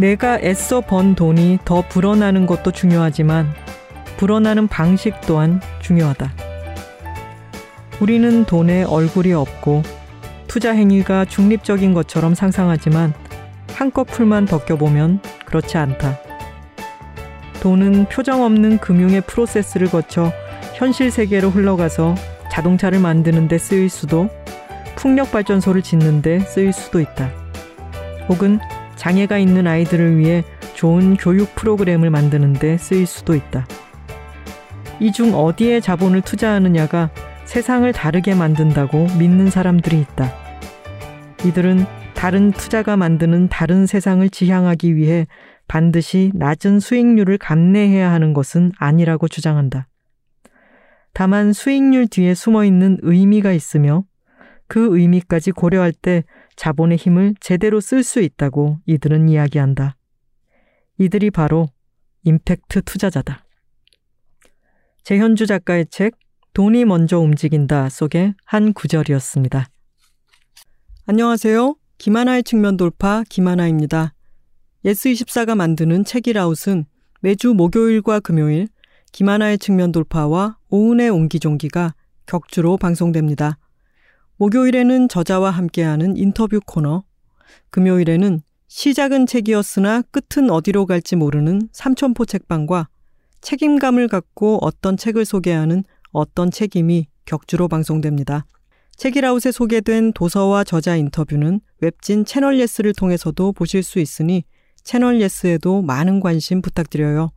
내가 애써 번 돈이 더 불어나는 것도 중요하지만 불어나는 방식 또한 중요하다. 우리는 돈에 얼굴이 없고 투자 행위가 중립적인 것처럼 상상하지만 한꺼풀만 벗겨보면 그렇지 않다. 돈은 표정 없는 금융의 프로세스를 거쳐 현실 세계로 흘러가서 자동차를 만드는 데 쓰일 수도 풍력 발전소를 짓는 데 쓰일 수도 있다. 혹은 장애가 있는 아이들을 위해 좋은 교육 프로그램을 만드는 데 쓰일 수도 있다. 이 중 어디에 자본을 투자하느냐가 세상을 다르게 만든다고 믿는 사람들이 있다. 이들은 다른 투자가 만드는 다른 세상을 지향하기 위해 반드시 낮은 수익률을 감내해야 하는 것은 아니라고 주장한다. 다만 수익률 뒤에 숨어 있는 의미가 있으며 그 의미까지 고려할 때 자본의 힘을 제대로 쓸 수 있다고 이들은 이야기한다. 이들이 바로 임팩트 투자자다. 제현주 작가의 책 돈이 먼저 움직인다 속의 한 구절이었습니다. 안녕하세요. 김하나의 측면 돌파 김하나입니다. 예스24가 만드는 책읽아웃은 매주 목요일과 금요일 김하나의 측면 돌파와 오은의 옹기종기가 격주로 방송됩니다. 목요일에는 저자와 함께하는 인터뷰 코너, 금요일에는 시작은 책이었으나 끝은 어디로 갈지 모르는 삼천포 책방과 책임감을 갖고 어떤 책을 소개하는 어떤 책임이 격주로 방송됩니다. 책읽아웃에 소개된 도서와 저자 인터뷰는 웹진 채널 예스를 통해서도 보실 수 있으니 채널 예스에도 많은 관심 부탁드려요.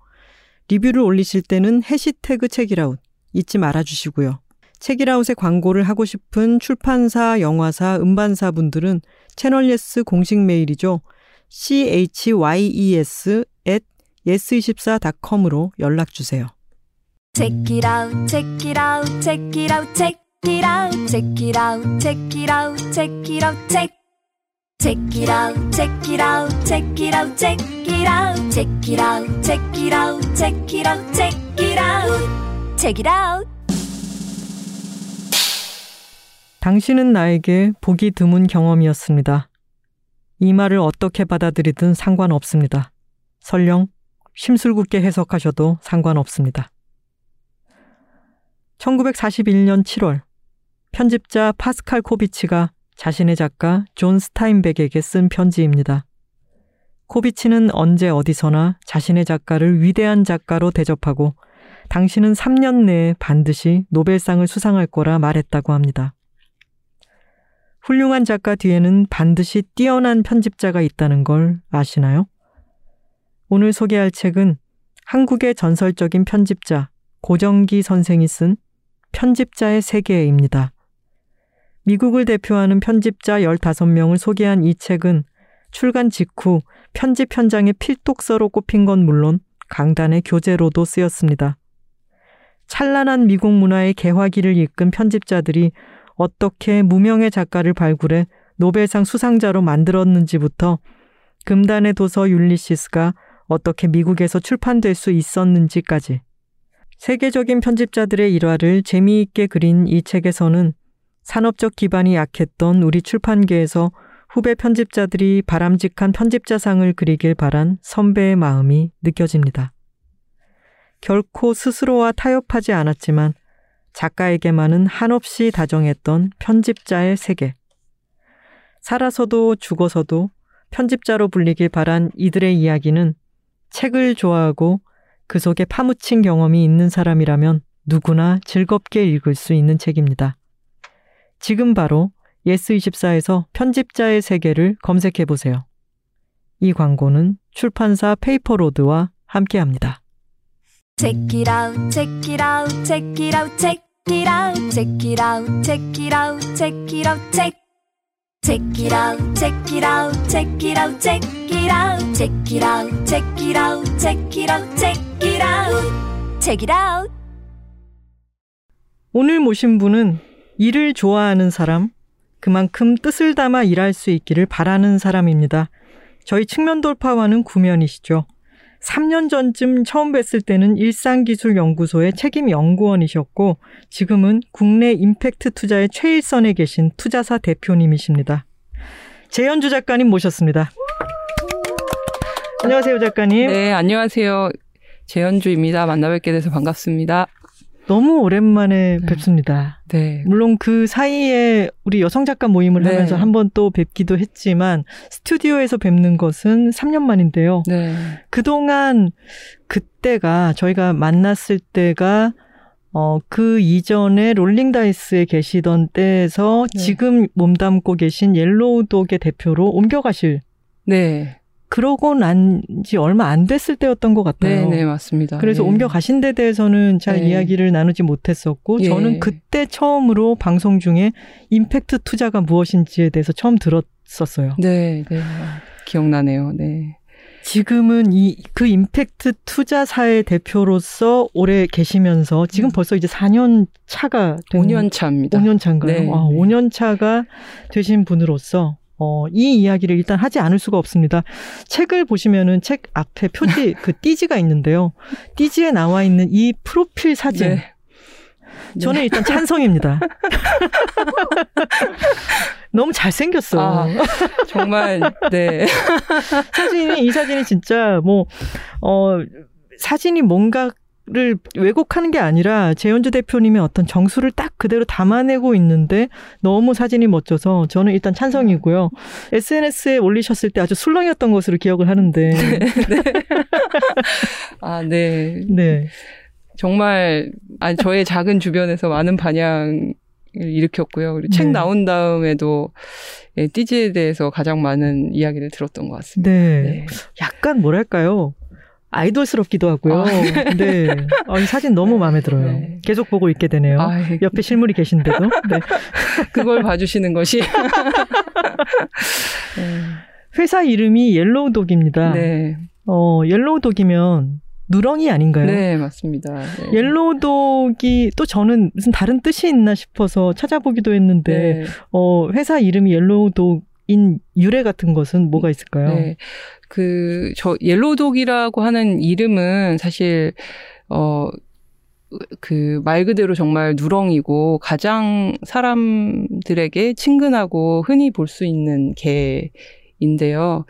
리뷰를 올리실 때는 해시태그 책이라웃 잊지 말아 주시고요. 책이라웃에 광고를 하고 싶은 출판사, 영화사, 음반사 분들은 채널 예스 공식 메일이죠. chyes at yes24.com으로 연락 주세요. Check it out, check it out, check it out, check it out, check it out, check it out, check it out, check. Check it out, check it out, check it out, check it out, check it out, check it out, check it out, check it out, check it out. 당신은 나에게 보기 드문 경험이었습니다. 이 말을 어떻게 받아들이든 상관없습니다. 설령 심술궂게 해석하셔도 상관없습니다. 1941년 7월 편집자 파스칼 코비치가 자신의 작가 존 스타인벡에게 쓴 편지입니다. 코비치는 언제 어디서나 자신의 작가를 위대한 작가로 대접하고 당신은 3년 내에 반드시 노벨상을 수상할 거라 말했다고 합니다. 훌륭한 작가 뒤에는 반드시 뛰어난 편집자가 있다는 걸 아시나요? 오늘 소개할 책은 한국의 전설적인 편집자 고정기 선생이 쓴 편집자의 세계입니다. 미국을 대표하는 편집자 15명을 소개한 이 책은 출간 직후 편집 현장의 필독서로 꼽힌 건 물론 강단의 교재로도 쓰였습니다. 찬란한 미국 문화의 개화기를 이끈 편집자들이 어떻게 무명의 작가를 발굴해 노벨상 수상자로 만들었는지부터 금단의 도서 율리시스가 어떻게 미국에서 출판될 수 있었는지까지 세계적인 편집자들의 일화를 재미있게 그린 이 책에서는 산업적 기반이 약했던 우리 출판계에서 후배 편집자들이 바람직한 편집자상을 그리길 바란 선배의 마음이 느껴집니다. 결코 스스로와 타협하지 않았지만 작가에게만은 한없이 다정했던 편집자의 세계. 살아서도 죽어서도 편집자로 불리길 바란 이들의 이야기는 책을 좋아하고 그 속에 파묻힌 경험이 있는 사람이라면 누구나 즐겁게 읽을 수 있는 책입니다. 지금 바로 예스24에서 편집자의 세계를 검색해 보세요. 이 광고는 출판사 페이퍼로드와 함께 합니다. Check it out, check it out, check it out, check it out, check it out, check it out, check it out, check. Check it out, check it out, check it out, check it out, check it out, check it out, check it out, check it out, check it out. 오늘 모신 분은 일을 좋아하는 사람, 그만큼 뜻을 담아 일할 수 있기를 바라는 사람입니다. 저희 측면 돌파와는 구면이시죠. 3년 전쯤 처음 뵀을 때는 일상기술연구소의 책임 연구원이셨고 지금은 국내 임팩트 투자의 최일선에 계신 투자사 대표님이십니다. 재현주 작가님 모셨습니다. 안녕하세요, 작가님. 네, 안녕하세요. 제현주입니다. 만나 뵙게 돼서 반갑습니다. 너무 오랜만에 네. 뵙습니다. 네. 물론 그 사이에 우리 여성 작가 모임을 네. 하면서 한번 또 뵙기도 했지만 스튜디오에서 뵙는 것은 3년 만인데요. 네. 그동안 그때가 저희가 만났을 때가 어, 그 이전에 롤링 다이스에 계시던 때에서 네. 지금 몸담고 계신 옐로우독의 대표로 옮겨가실. 네. 그러고 난 지 얼마 안 됐을 때였던 것 같아요. 네, 네 맞습니다. 그래서 예. 옮겨 가신 데 대해서는 잘 네. 이야기를 나누지 못했었고, 예. 저는 그때 처음으로 방송 중에 임팩트 투자가 무엇인지에 대해서 처음 들었었어요. 네, 네. 기억나네요. 네. 지금은 이 그 임팩트 투자사의 대표로서 오래 계시면서 지금 음. 벌써 이제 4년 차가 5년 차입니다. 5년 차인가요? 네. 와, 5년 차가 되신 분으로서 어, 이 이야기를 일단 하지 않을 수가 없습니다. 책을 보시면은 책 앞에 표지, 그 띠지가 있는데요. 띠지에 나와 있는 이 프로필 사진. 네. 저는 네. 일단 찬성입니다. 너무 잘생겼어. 아, 정말, 네. 사진이, 이 사진이 진짜 뭐, 어, 사진이 뭔가 를 왜곡하는 게 아니라 재현주 대표님의 어떤 정수를 딱 그대로 담아내고 있는데 너무 사진이 멋져서 저는 일단 찬성이고요. SNS에 올리셨을 때 아주 술렁이었던 것으로 기억을 하는데. 네. 네. 아, 네. 네. 정말 아 저의 작은 주변에서 많은 반향을 일으켰고요. 그리고 네. 책 나온 다음에도 예, 띠지에 대해서 가장 많은 이야기를 들었던 것 같습니다. 네. 네. 약간 뭐랄까요? 아이돌스럽기도 하고요. 아, 네. 아, 이 사진 너무 마음에 들어요. 네. 계속 보고 있게 되네요. 아, 옆에 실물이 계신데도. 네. 그걸 봐주시는 것이. 네. 회사 이름이 옐로우독입니다. 네. 어, 옐로우독이면 누렁이 아닌가요? 네, 맞습니다. 네. 옐로우독이 또 저는 무슨 다른 뜻이 있나 싶어서 찾아보기도 했는데, 네. 어, 회사 이름이 옐로우독 인 유래 같은 것은 뭐가 있을까요? 네. 그, 저, 옐로우독이라고 하는 이름은 사실, 어, 그 말 그대로 정말 누렁이고 가장 사람들에게 친근하고 흔히 볼 수 있는 개 인데요.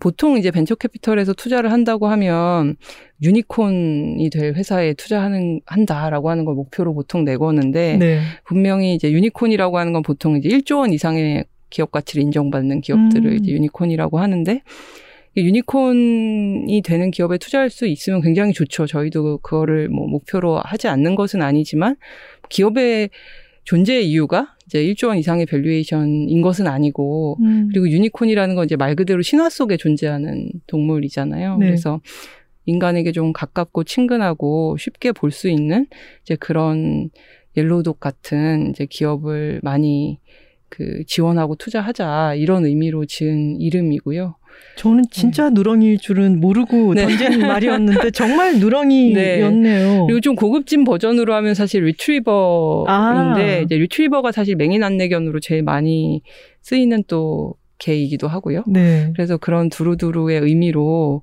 보통 이제 벤처 캐피털에서 투자를 한다고 하면 유니콘이 될 회사에 투자하는 한다라고 하는 걸 목표로 보통 내거는데 네. 분명히 이제 유니콘이라고 하는 건 보통 이제 1조 원 이상의 기업 가치를 인정받는 기업들을 음. 이제 유니콘이라고 하는데 유니콘이 되는 기업에 투자할 수 있으면 굉장히 좋죠. 저희도 그거를 뭐 목표로 하지 않는 것은 아니지만 기업의 존재 이유가 이제 1조 원 이상의 valuation인 것은 아니고 음. 그리고 유니콘이라는 건 이제 말 그대로 신화 속에 존재하는 동물이잖아요. 네. 그래서 인간에게 좀 가깝고 친근하고 쉽게 볼 수 있는 이제 그런 옐로우독 같은 이제 기업을 많이 그 지원하고 투자하자 이런 의미로 지은 이름이고요. 저는 진짜 네. 누렁이일 줄은 모르고 네. 던진 말이었는데 정말 누렁이였네요. 네. 그리고 좀 고급진 버전으로 하면 사실 리트리버인데 아. 이제 리트리버가 사실 맹인 안내견으로 제일 많이 쓰이는 또 개이기도 하고요. 네. 그래서 그런 두루두루의 의미로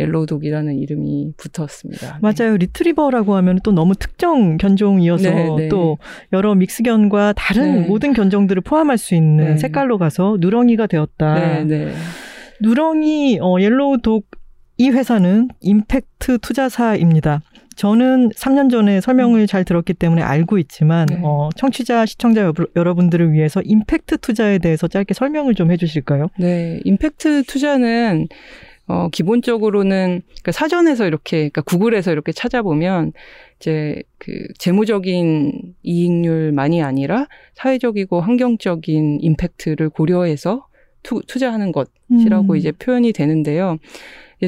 옐로우독이라는 이름이 붙었습니다. 네. 맞아요. 리트리버라고 하면 또 너무 특정 견종이어서 네, 네. 또 여러 믹스견과 다른 네. 모든 견종들을 포함할 수 있는 네. 색깔로 가서 누렁이가 되었다. 네, 누렁이 어, 옐로우독 이 회사는 임팩트 투자사입니다. 저는 3년 전에 설명을 잘 들었기 때문에 알고 있지만 네. 어, 청취자 시청자 여러분들을 위해서 임팩트 투자에 대해서 짧게 설명을 좀 해주실까요? 네, 임팩트 투자는 어, 기본적으로는 그러니까 사전에서 이렇게, 그러니까 구글에서 이렇게 찾아보면 이제 그 재무적인 이익률만이 아니라 사회적이고 환경적인 임팩트를 고려해서 투, 투자하는 것이라고 음. 이제 표현이 되는데요.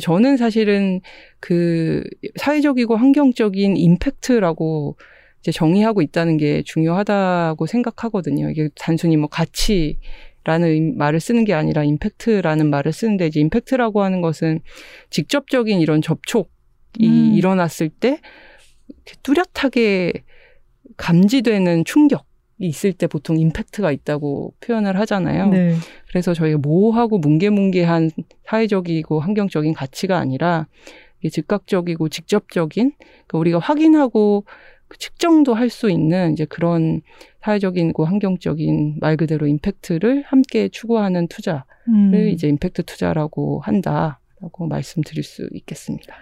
저는 사실은 그 사회적이고 환경적인 임팩트라고 이제 정의하고 있다는 게 중요하다고 생각하거든요. 이게 단순히 뭐 가치 라는 말을 쓰는 게 아니라 임팩트라는 말을 쓰는데 이제 임팩트라고 하는 것은 직접적인 이런 접촉이 음. 일어났을 때 뚜렷하게 감지되는 충격 이 있을 때 보통 임팩트가 있다고 표현을 하잖아요. 네. 그래서 저희가 모호하고 뭉게뭉게한 사회적이고 환경적인 가치가 아니라 즉각적이고 직접적인 그러니까 우리가 확인하고 측정도 할 수 있는 이제 그런 사회적인고 환경적인 말 그대로 임팩트를 함께 추구하는 투자를 음. 이제 임팩트 투자라고 한다. 라고 말씀드릴 수 있겠습니다.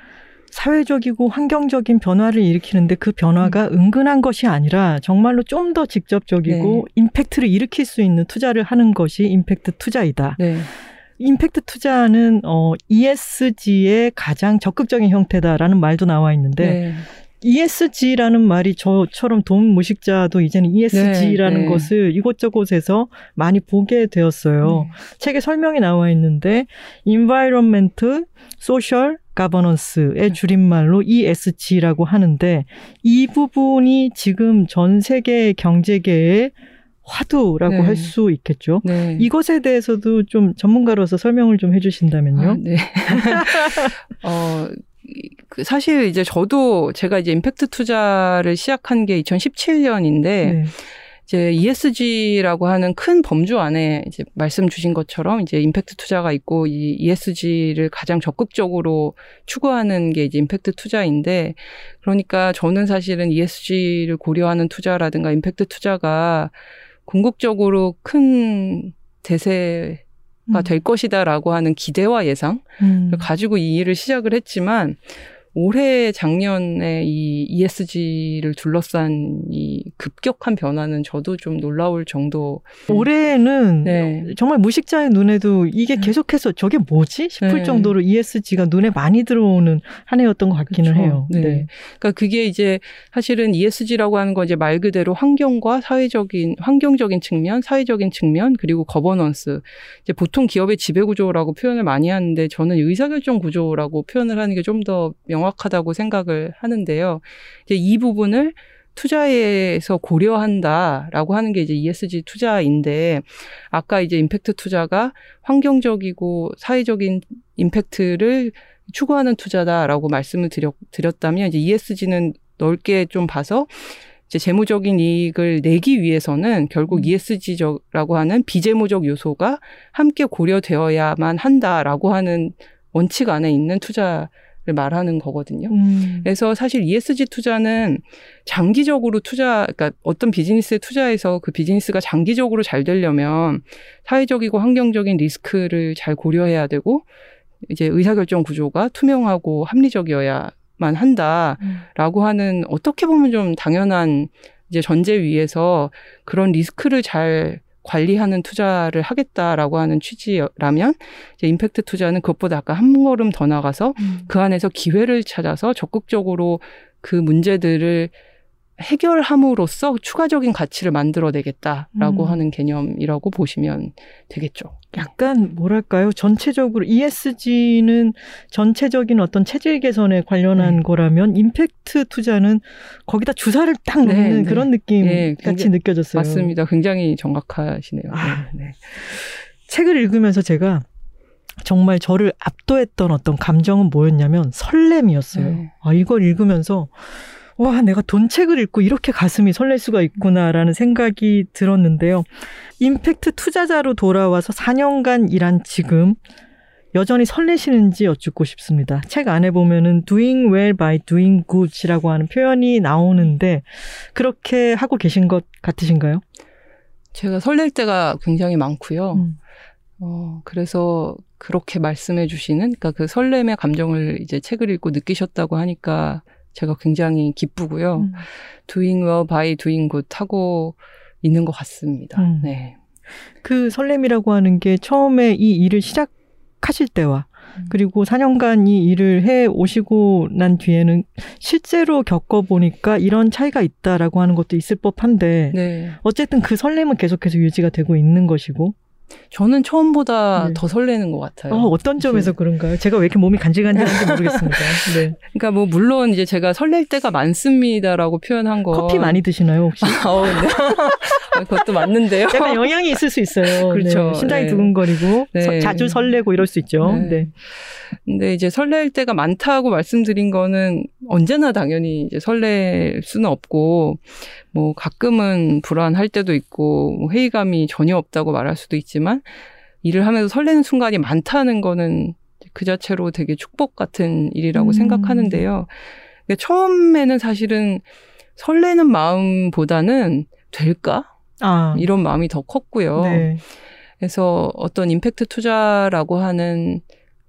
사회적이고 환경적인 변화를 일으키는데 그 변화가 음. 은근한 것이 아니라 정말로 좀 더 직접적이고 네. 임팩트를 일으킬 수 있는 투자를 하는 것이 임팩트 투자이다. 네. 임팩트 투자는 어 ESG의 가장 적극적인 형태다라는 말도 나와 있는데 네. ESG라는 말이 저처럼 돈 무식자도 이제는 ESG라는 네, 네. 것을 이곳저곳에서 많이 보게 되었어요. 네. 책에 설명이 나와 있는데 Environment, Social, Governance의 네. 줄임말로 ESG라고 하는데 이 부분이 지금 전 세계 경제계의 화두라고 네. 할수 있겠죠. 네. 이것에 대해서도 좀 전문가로서 설명을 좀 해주신다면요. 아, 네. 어, 그 사실 이제 저도 제가 이제 임팩트 투자를 시작한 게 2017년인데 네. 이제 ESG라고 하는 큰 범주 안에 이제 말씀 주신 것처럼 이제 임팩트 투자가 있고 이 ESG를 가장 적극적으로 추구하는 게 이제 임팩트 투자인데 그러니까 저는 사실은 ESG를 고려하는 투자라든가 임팩트 투자가 궁극적으로 큰 대세 가 될 음. 것이다라고 하는 기대와 예상을 음. 가지고 이 일을 시작을 했지만 올해 작년에 이 ESG를 둘러싼 이 급격한 변화는 저도 좀 놀라울 정도. 올해는 네. 정말 무식자의 눈에도 이게 네. 계속해서 저게 뭐지 싶을 네. 정도로 ESG가 눈에 많이 들어오는 한 해였던 것 같기는 그렇죠. 해요. 네. 네. 그러니까 그게 이제 사실은 ESG라고 하는 건 이제 말 그대로 환경과 사회적인 환경적인 측면, 사회적인 측면 그리고 거버넌스. 이제 보통 기업의 지배 구조라고 표현을 많이 하는데 저는 의사결정 구조라고 표현을 하는 게 좀 더 명확. 정확하다고 생각을 하는데요. 이제 이 부분을 투자에서 고려한다라고 하는 게 이제 ESG 투자인데 아까 이제 임팩트 투자가 환경적이고 사회적인 임팩트를 추구하는 투자다라고 말씀을 드렸, 드렸다면 이제 ESG는 넓게 좀 봐서 이제 재무적인 이익을 내기 위해서는 결국 ESG라고 하는 비재무적 요소가 함께 고려되어야만 한다라고 하는 원칙 안에 있는 투자 말하는 거거든요. 음. 그래서 사실 ESG 투자는 장기적으로 투자, 그러니까 어떤 비즈니스에 투자해서 그 비즈니스가 장기적으로 잘 되려면 사회적이고 환경적인 리스크를 잘 고려해야 되고 이제 의사결정 구조가 투명하고 합리적이어야만 한다라고 음. 하는 어떻게 보면 좀 당연한 이제 전제 위에서 그런 리스크를 잘 관리하는 투자를 하겠다라고 하는 취지라면 이제 임팩트 투자는 그것보다 아까 한 걸음 더 나가서 음. 그 안에서 기회를 찾아서 적극적으로 그 문제들을 해결함으로써 추가적인 가치를 만들어내겠다라고 음. 하는 개념이라고 보시면 되겠죠. 약간 뭐랄까요? 전체적으로 ESG는 전체적인 어떤 체질 개선에 관련한 네. 거라면 임팩트 투자는 거기다 주사를 딱 네, 놓는 네, 그런 느낌 네, 같이 느껴졌어요. 맞습니다. 굉장히 정확하시네요. 아, 네. 네. 책을 읽으면서 제가 정말 저를 압도했던 어떤 감정은 뭐였냐면 설렘이었어요. 네. 아, 이걸 읽으면서 와, 내가 돈책을 읽고 이렇게 가슴이 설렐 수가 있구나라는 생각이 들었는데요. 임팩트 투자자로 돌아와서 4년간 일한 지금 여전히 설레시는지 여쭙고 싶습니다. 책 안에 보면은 doing well by doing good이라고 하는 표현이 나오는데 그렇게 하고 계신 것 같으신가요? 제가 설렐 때가 굉장히 많고요. 음. 어, 그래서 그렇게 말씀해 주시는, 그러니까 그 설렘의 감정을 이제 책을 읽고 느끼셨다고 하니까 제가 굉장히 기쁘고요. 음. doing well by doing good 하고 있는 것 같습니다. 음. 네. 그 설렘이라고 하는 게 처음에 이 일을 시작하실 때와 음. 그리고 4년간 이 일을 해 오시고 난 뒤에는 실제로 겪어보니까 이런 차이가 있다라고 하는 것도 있을 법한데 네. 어쨌든 그 설렘은 계속해서 유지가 되고 있는 것이고 저는 처음보다 네. 더 설레는 것 같아요. 어, 떤 점에서 네. 그런가요? 제가 왜 이렇게 몸이 간질간질한지 모르겠습니다. 네. 그러니까 뭐 물론 이제 제가 설렐 때가 많습니다라고 표현한 거. 커피 많이 드시나요 혹시? 어, 네. 그것도 맞는데요. 약간 영향이 있을 수 있어요. 그렇죠. 네. 심장이 네. 두근거리고 네. 자주 설레고 이럴 수 있죠. 네. 네. 근데 이제 설렐 때가 많다고 말씀드린 거는 언제나 당연히 이제 설렐 수는 없고 뭐 가끔은 불안할 때도 있고 뭐 회의감이 전혀 없다고 말할 수도 있지만 일을 하면서 설레는 순간이 많다는 거는 그 자체로 되게 축복 같은 일이라고 음. 생각하는데요. 처음에는 사실은 설레는 마음보다는 될까? 아. 이런 마음이 더 컸고요. 네. 그래서 어떤 임팩트 투자라고 하는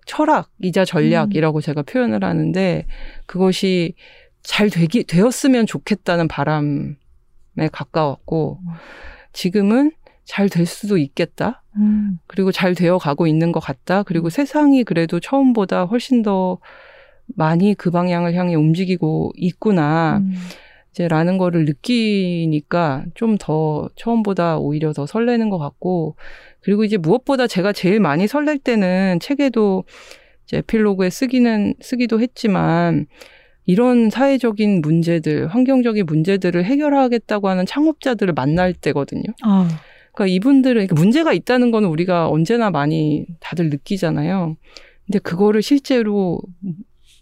철학이자 전략이라고 음. 제가 표현을 하는데 그것이 잘 되기 되었으면 좋겠다는 바람에 가까웠고 지금은 잘 될 수도 있겠다. 음. 그리고 잘 되어 가고 있는 것 같다. 그리고 음. 세상이 그래도 처음보다 훨씬 더 많이 그 방향을 향해 움직이고 있구나. 음. 이제 라는 거를 느끼니까 좀 더 처음보다 오히려 더 설레는 것 같고 그리고 이제 무엇보다 제가 제일 많이 설렐 때는 책에도 이제 에필로그에 쓰기는 쓰기도 했지만 이런 사회적인 문제들, 환경적인 문제들을 해결하겠다고 하는 창업자들을 만날 때거든요. 아. 그러니까 이분들은 문제가 있다는 거는 우리가 언제나 많이 다들 느끼잖아요. 근데 그거를 실제로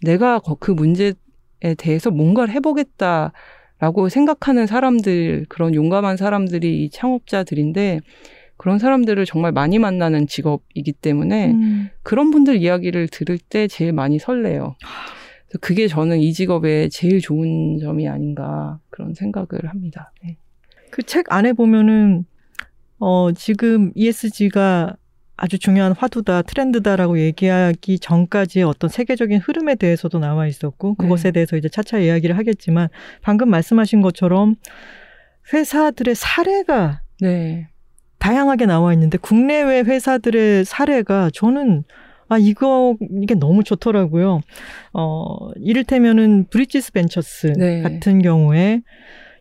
내가 그 문제에 대해서 뭔가를 해보겠다라고 생각하는 사람들, 그런 용감한 사람들이 이 창업자들인데, 그런 사람들을 정말 많이 만나는 직업이기 때문에 음. 그런 분들 이야기를 들을 때 제일 많이 설레요. 그게 저는 이 직업의 제일 좋은 점이 아닌가 그런 생각을 합니다. 네. 그책 안에 보면은 어 지금 ESG가 아주 중요한 화두다, 트렌드다라고 얘기하기 전까지의 어떤 세계적인 흐름에 대해서도 나와 있었고, 그것에 네. 대해서 이제 차차 이야기를 하겠지만, 방금 말씀하신 것처럼 회사들의 사례가 네. 다양하게 나와 있는데, 국내외 회사들의 사례가 저는 아, 이거, 이게 너무 좋더라고요. 어, 이를테면은 브리지스 벤처스 네. 같은 경우에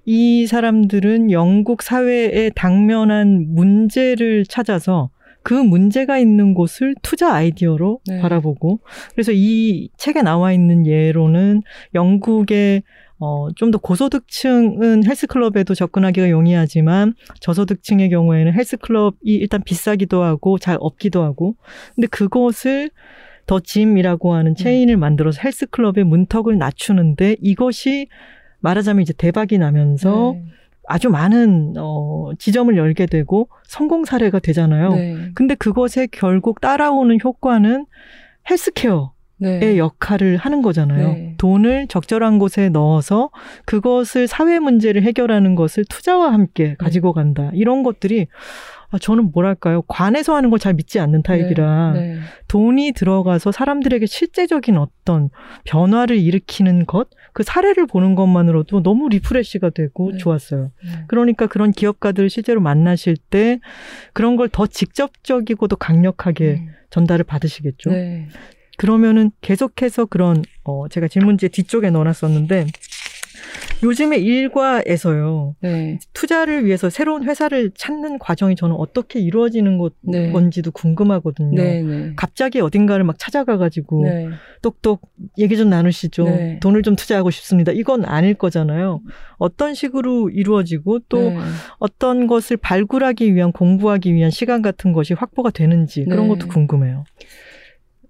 이 사람들은 영국 사회에 당면한 문제를 찾아서 그 문제가 있는 곳을 투자 아이디어로 네. 바라보고 그래서 이 책에 나와 있는 예로는 영국의 어, 좀 더 고소득층은 헬스클럽에도 접근하기가 용이하지만 저소득층의 경우에는 헬스클럽이 일단 비싸기도 하고 잘 없기도 하고 근데 그것을 더 짐이라고 하는 네. 체인을 만들어서 헬스클럽의 문턱을 낮추는데 이것이 말하자면 이제 대박이 나면서 네. 아주 많은 어 지점을 열게 되고 성공 사례가 되잖아요. 네. 근데 그것에 결국 따라오는 효과는 헬스케어 네. 역할을 하는 거잖아요. 네. 돈을 적절한 곳에 넣어서 그것을 사회 문제를 해결하는 것을 투자와 함께 네. 가지고 간다. 이런 것들이 아, 저는 뭐랄까요. 관에서 하는 걸 잘 믿지 않는 타입이라 네, 네. 돈이 들어가서 사람들에게 실제적인 어떤 변화를 일으키는 것, 그 사례를 보는 것만으로도 너무 refresh가 되고 네. 좋았어요. 네. 그러니까 그런 기업가들을 실제로 만나실 때 그런 걸 더 직접적이고 도 강력하게 음. 전달을 받으시겠죠. 네. 그러면은 계속해서 그런 어 제가 질문지 뒤쪽에 넣어놨었는데 요즘에 일과에서요. 네. 투자를 위해서 새로운 회사를 찾는 과정이 저는 어떻게 이루어지는 것, 네. 건지도 궁금하거든요. 네, 네. 갑자기 어딘가를 막 찾아가가지고 네. 똑똑 얘기 좀 나누시죠. 네. 돈을 좀 투자하고 싶습니다. 이건 아닐 거잖아요. 어떤 식으로 이루어지고 또 어떤 것을 발굴하기 위한 공부하기 위한 시간 같은 것이 확보가 되는지 그런 것도 궁금해요.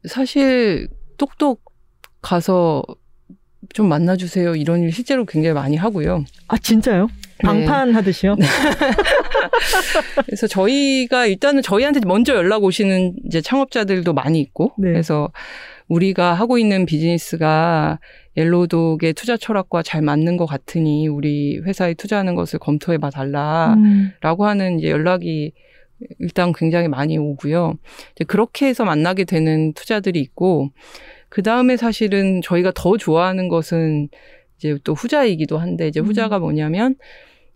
사실 똑똑 가서 좀 만나주세요. 이런 일 실제로 굉장히 많이 하고요. 아, 진짜요? 네. 방판 하듯이요? 네. 그래서 저희가 일단은 저희한테 먼저 연락 오시는 이제 창업자들도 많이 있고, 네. 그래서 우리가 하고 있는 비즈니스가 옐로독의 투자 철학과 잘 맞는 것 같으니 우리 회사에 투자하는 것을 검토해 봐 달라라고 음. 하는 이제 연락이 일단 굉장히 많이 오고요. 이제 그렇게 해서 만나게 되는 투자들이 있고, 그 다음에 사실은 저희가 더 좋아하는 것은 이제 또 후자이기도 한데, 이제 후자가 음. 뭐냐면,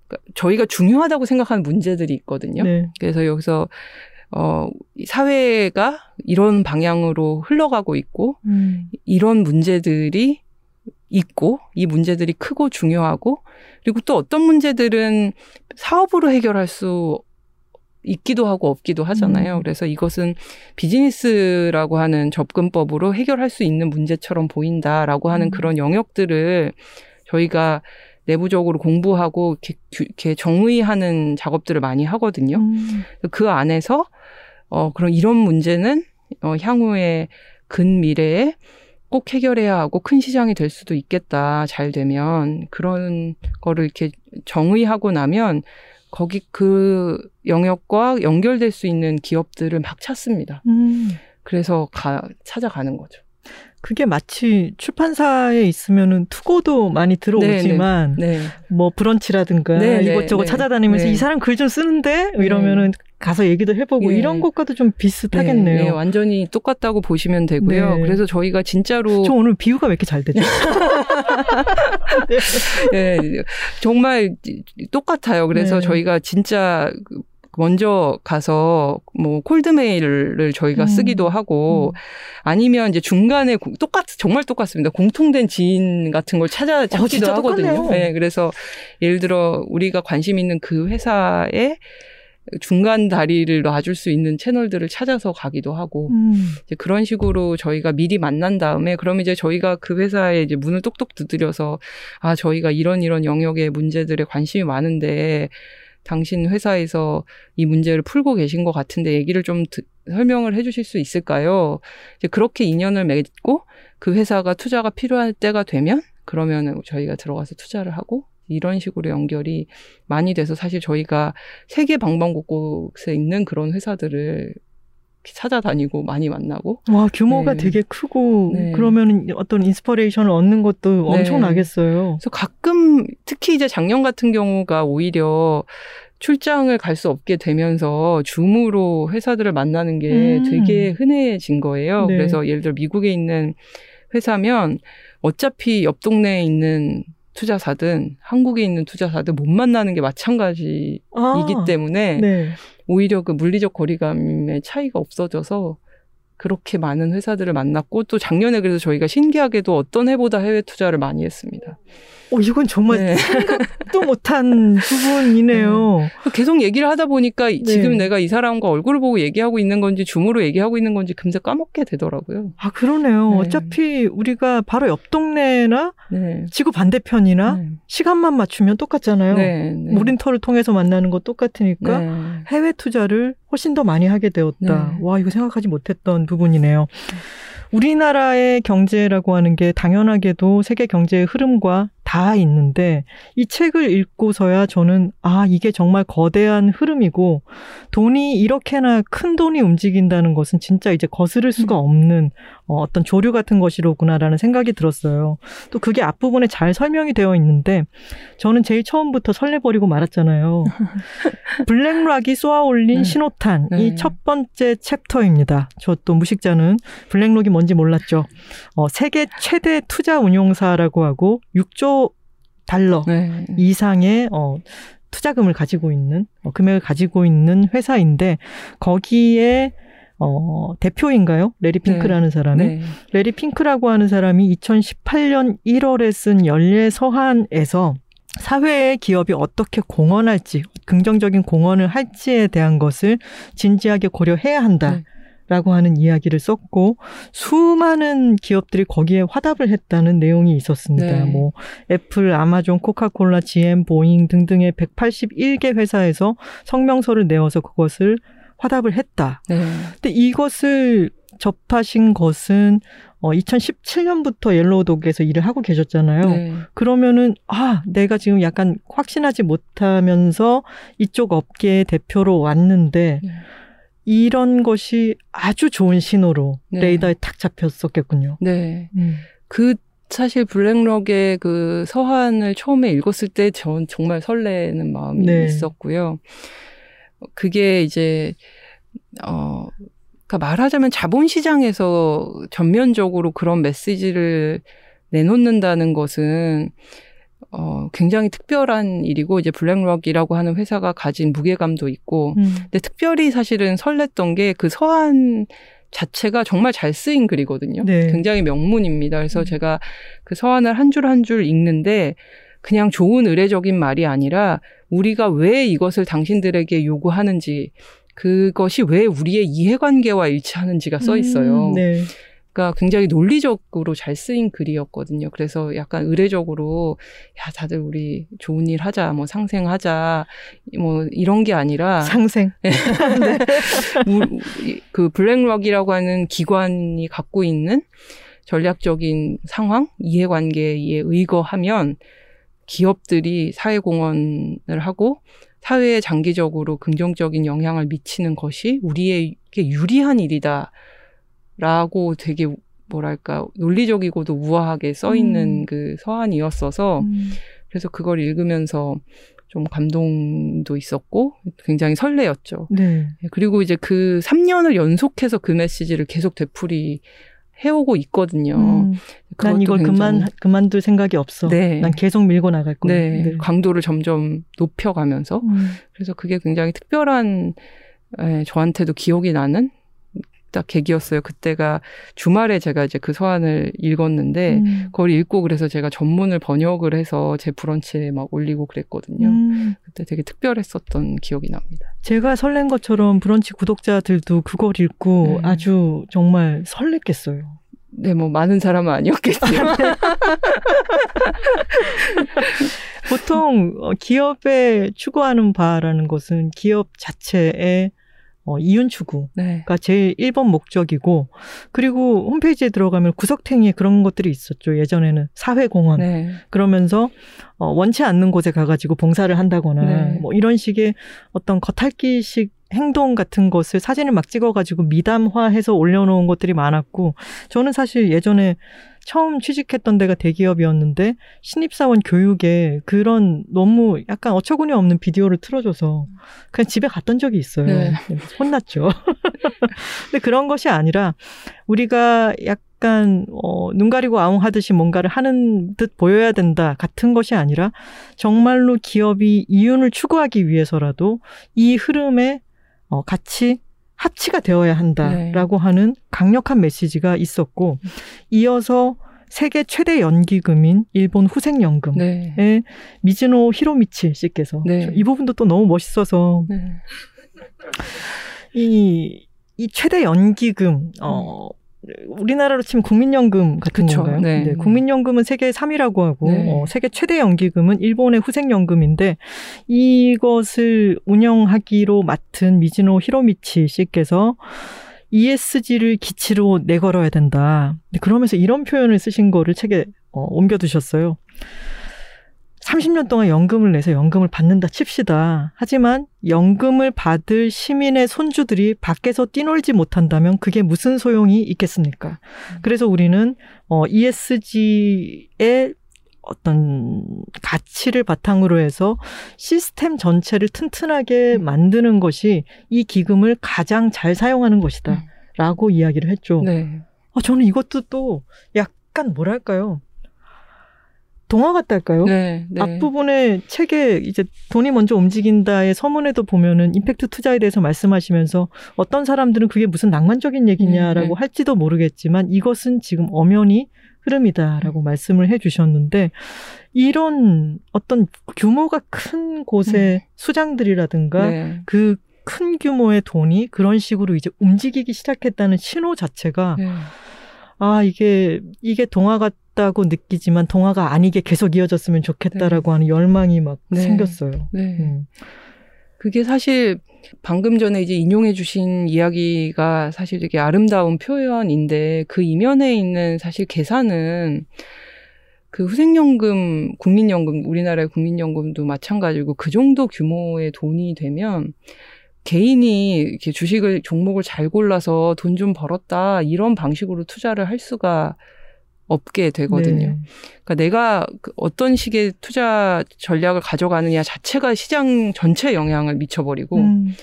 그러니까 저희가 중요하다고 생각하는 문제들이 있거든요. 네. 그래서 여기서 어, 사회가 이런 방향으로 흘러가고 있고, 음. 이런 문제들이 있고, 이 문제들이 크고 중요하고, 그리고 또 어떤 문제들은 사업으로 해결할 수 있기도 하고 없기도 하잖아요. 음. 그래서 이것은 비즈니스라고 하는 접근법으로 해결할 수 있는 문제처럼 보인다라고 하는 음. 그런 영역들을 저희가 내부적으로 공부하고 이렇게, 이렇게 정의하는 작업들을 많이 하거든요. 음. 그 안에서 어 그런 이런 문제는 어 향후에 근미래에 꼭 해결해야 하고 큰 시장이 될 수도 있겠다. 잘 되면 그런 거를 이렇게 정의하고 나면 거기 그 영역과 연결될 수 있는 기업들을 막 찾습니다. 음. 그래서 가, 찾아가는 거죠. 그게 마치 출판사에 있으면은 투고도 많이 들어오지만 네, 네. 뭐 브런치라든가 네, 네, 이것저것 네. 찾아다니면서 네. 이 사람 글 좀 쓰는데 이러면은 가서 얘기도 해보고 네. 이런 것과도 좀 비슷하겠네요. 네, 네, 완전히 똑같다고 보시면 되고요. 네. 그래서 저희가 진짜로 저 오늘 비유가 왜 이렇게 잘 되죠? 예, 정말 똑같아요. 그래서 네. 저희가 진짜 먼저 가서 뭐 콜드메일을 저희가 음. 쓰기도 하고 음. 아니면 이제 중간에 고- 똑같 정말 똑같습니다. 공통된 지인 같은 걸 찾아 찾기도 어, 하거든요. 똑같네요. 네, 그래서 예를 들어 우리가 관심 있는 그 회사에 중간 다리를 놔줄 수 있는 채널들을 찾아서 가기도 하고 음. 이제 그런 식으로 저희가 미리 만난 다음에 그럼 이제 저희가 그 회사에 이제 문을 똑똑 두드려서 아 저희가 이런 이런 영역의 문제들에 관심이 많은데 당신 회사에서 이 문제를 풀고 계신 것 같은데 얘기를 좀 드- 설명을 해주실 수 있을까요? 이제 그렇게 인연을 맺고 그 회사가 투자가 필요할 때가 되면 그러면은 저희가 들어가서 투자를 하고 이런 식으로 연결이 많이 돼서 사실 저희가 세계 방방곡곡에 있는 그런 회사들을 찾아다니고 많이 만나고 와 규모가 네. 되게 크고 네. 그러면 어떤 inspiration을 얻는 것도 네. 엄청나겠어요. 그래서 가끔 특히 이제 작년 같은 경우가 오히려 출장을 갈 수 없게 되면서 줌으로 회사들을 만나는 게 음. 되게 흔해진 거예요. 네. 그래서 예를 들어 미국에 있는 회사면 어차피 옆 동네에 있는 투자사든 한국에 있는 투자사든 못 만나는 게 마찬가지이기 아, 때문에 네. 오히려 그 물리적 거리감의 차이가 없어져서 그렇게 많은 회사들을 만났고 또 작년에 그래서 저희가 신기하게도 어떤 해보다 해외 투자를 많이 했습니다. 어, 이건 정말 네. 또 못한 부분이네요. 계속 얘기를 하다 보니까 이- 네. 지금 내가 이 사람과 얼굴을 보고 얘기하고 있는 건지 줌으로 얘기하고 있는 건지 금세 까먹게 되더라고요. 아 그러네요. 네. 어차피 우리가 바로 옆 동네나 네. 지구 반대편이나 네. 시간만 맞추면 똑같잖아요. 네. 네. 무린터를 통해서 만나는 거 똑같으니까 네. 해외 투자를 훨씬 더 많이 하게 되었다. 네. 와, 이거 생각하지 못했던 부분이네요. 우리나라의 경제라고 하는 게 당연하게도 세계 경제의 흐름과 다 있는데 이 책을 읽고서야 저는 아, 이게 정말 거대한 흐름이고 돈이 이렇게나 큰 돈이 움직인다는 것은 진짜 이제 거스를 수가 없는 어, 어떤 조류 같은 것이로구나라는 생각이 들었어요. 또 그게 앞부분에 잘 설명이 되어 있는데 저는 제일 처음부터 설레버리고 말았잖아요. 블랙락이 쏘아올린 네. 신호탄 네. 이첫 번째 챕터입니다. 저 또 무식자는 블랙록이 뭔지 몰랐죠. 어, 세계 최대 투자 운용사라고 하고 6조 달러 네. 이상의 어, 투자금을 가지고 있는 어, 금액을 가지고 있는 회사인데 거기에 어, 대표인가요? 레리 핑크라는 사람이 네. 레리 핑크라고 하는 사람이 2018년 1월에 쓴 연례 서한에서 사회의 기업이 어떻게 공헌할지, 긍정적인 공헌을 할지에 대한 것을 진지하게 고려해야 한다. 네. 라고 하는 이야기를 썼고 수많은 기업들이 거기에 화답을 했다는 내용이 있었습니다. 네. 뭐 애플, 아마존, 코카콜라, GM, 보잉 등등의 181개 회사에서 성명서를 내어서 그것을 화답을 했다. 네. 근데 이것을 접하신 것은 어 2017년부터 옐로우 독에서 일을 하고 계셨잖아요. 네. 그러면은 아 내가 지금 약간 확신하지 못하면서 이쪽 업계의 대표로 왔는데 네. 이런 것이 아주 좋은 신호로 네. 레이더에 탁 잡혔었겠군요. 네. 음. 그 사실 블랙럭의 그 서한을 처음에 읽었을 때 전 정말 설레는 마음이 네. 있었고요. 그게 이제 어 그러니까 말하자면 자본 시장에서 전면적으로 그런 메시지를 내놓는다는 것은 어 굉장히 특별한 일이고 이제 블랙럭이라고 하는 회사가 가진 무게감도 있고 음. 근데 특별히 사실은 설렜던 게 그 서한 자체가 정말 잘 쓰인 글이거든요. 네. 굉장히 명문입니다. 그래서 음. 제가 그 서한을 한 줄 한 줄 읽는데 그냥 좋은 의례적인 말이 아니라 우리가 왜 이것을 당신들에게 요구하는지 그것이 왜 우리의 이해관계와 일치하는지가 써 있어요. 음, 네. 그러니까 굉장히 논리적으로 잘 쓰인 글이었거든요. 그래서 약간 의례적으로 야 다들 우리 좋은 일 하자, 뭐 상생하자, 뭐 이런 게 아니라 상생. 우- 이- 그 블랙락이라고 하는 기관이 갖고 있는 전략적인 상황, 이해관계에 의거하면 기업들이 사회공헌을 하고 사회에 장기적으로 긍정적인 영향을 미치는 것이 우리에게 유리한 일이다 라고 되게 뭐랄까 논리적이고도 우아하게 써 있는 음. 그 서한이었어서 음. 그래서 그걸 읽으면서 좀 감동도 있었고 굉장히 설레였죠. 네. 예, 그리고 이제 그 3년을 연속해서 그 메시지를 계속 되풀이 해오고 있거든요. 음. 난 이걸 굉장히- 그만 그만둘 생각이 없어. 네. 난 계속 밀고 나갈 거야. 네, 강도를 점점 높여가면서 음. 그래서 그게 굉장히 특별한 에, 저한테도 기억이 나는 딱 계기였어요. 그때가 주말에 제가 이제 그 서한을 읽었는데 음. 그걸 읽고 그래서 제가 전문을 번역을 해서 제 브런치에 막 올리고 그랬거든요. 음. 그때 되게 특별했었던 기억이 납니다. 제가 설렌 것처럼 브런치 구독자들도 그걸 읽고 네. 아주 정말 설렜겠어요. 네, 뭐 많은 사람은 아니었겠지만 보통 어, 기업에 추구하는 바라는 것은 기업 자체의 어, 이윤 추구가 네. 제일 1번 목적이고 그리고 홈페이지에 들어가면 구석탱이에 그런 것들이 있었죠. 예전에는 사회공헌 네. 그러면서 어, 원치 않는 곳에 가가지고 봉사를 한다거나 네. 뭐 이런 식의 어떤 겉핥기식 행동 같은 것을 사진을 막 찍어가지고 미담화해서 올려놓은 것들이 많았고 저는 사실 예전에 처음 취직했던 데가 대기업이었는데 신입사원 교육에 그런 너무 약간 어처구니 없는 비디오를 틀어줘서 그냥 집에 갔던 적이 있어요. 네. 혼났죠. 근데 그런 것이 아니라 우리가 약간 어, 눈 가리고 아웅 하듯이 뭔가를 하는 듯 보여야 된다 같은 것이 아니라 정말로 기업이 이윤을 추구하기 위해서라도 이 흐름에 어, 같이 합치가 되어야 한다라고 하는 강력한 메시지가 있었고 이어서 세계 최대 연기금인 일본 후생연금의 네. 미즈노 히로미치 씨께서 네. 이 부분도 또 너무 멋있어서 네. 이, 이 최대 연기금, 어, 우리나라로 치면 국민연금 같은 그쵸, 건가요? 네. 국민연금은 세계 3위라고 하고, 네. 어, 세계 최대 연기금은 일본의 후생연금인데, 이것을 운영하기로 맡은 미즈노 히로미치 씨께서 ESG를 기치로 내걸어야 된다. 근데 그러면서 이런 표현을 쓰신 거를 책에 어, 옮겨두셨어요. 30년 동안 연금을 내서 연금을 받는다 칩시다. 하지만 연금을 받을 시민의 손주들이 밖에서 뛰놀지 못한다면 그게 무슨 소용이 있겠습니까? 그래서 우리는 어, ESG의 어떤 가치를 바탕으로 해서 시스템 전체를 튼튼하게 만드는 것이 이 기금을 가장 잘 사용하는 것이다. 라고 이야기를 했죠. 네. 어, 저는 이것도 또 약간 뭐랄까요. 동화 같달까요? 네. 네. 앞부분에 책에 이제 돈이 먼저 움직인다의 서문에도 보면은 임팩트 투자에 대해서 말씀하시면서 어떤 사람들은 그게 무슨 낭만적인 얘기냐라고 네, 네. 할지도 모르겠지만 이것은 지금 엄연히 흐름이다라고 말씀을 해 주셨는데 이런 어떤 규모가 큰 곳의 수장들이라든가 네. 그큰 규모의 돈이 그런 식으로 이제 움직이기 시작했다는 신호 자체가 네. 아, 이게, 이게 동화 같 다고 느끼지만 동화가 아니게 계속 이어졌으면 좋겠다라고 하는 열망이 막 네. 생겼어요. 네. 음. 그게 사실 방금 전에 이제 인용해 주신 이야기가 사실 되게 아름다운 표현인데 그 이면에 있는 사실 계산은 그 후생연금, 국민연금, 우리나라의 국민연금도 마찬가지고 그 정도 규모의 돈이 되면 개인이 이렇게 주식을 종목을 잘 골라서 돈 좀 벌었다 이런 방식으로 투자를 할 수가 없게 되거든요. 네. 그러니까 내가 그 어떤 식의 투자 전략을 가져가느냐 자체가 시장 전체에 영향을 미쳐버리고 음,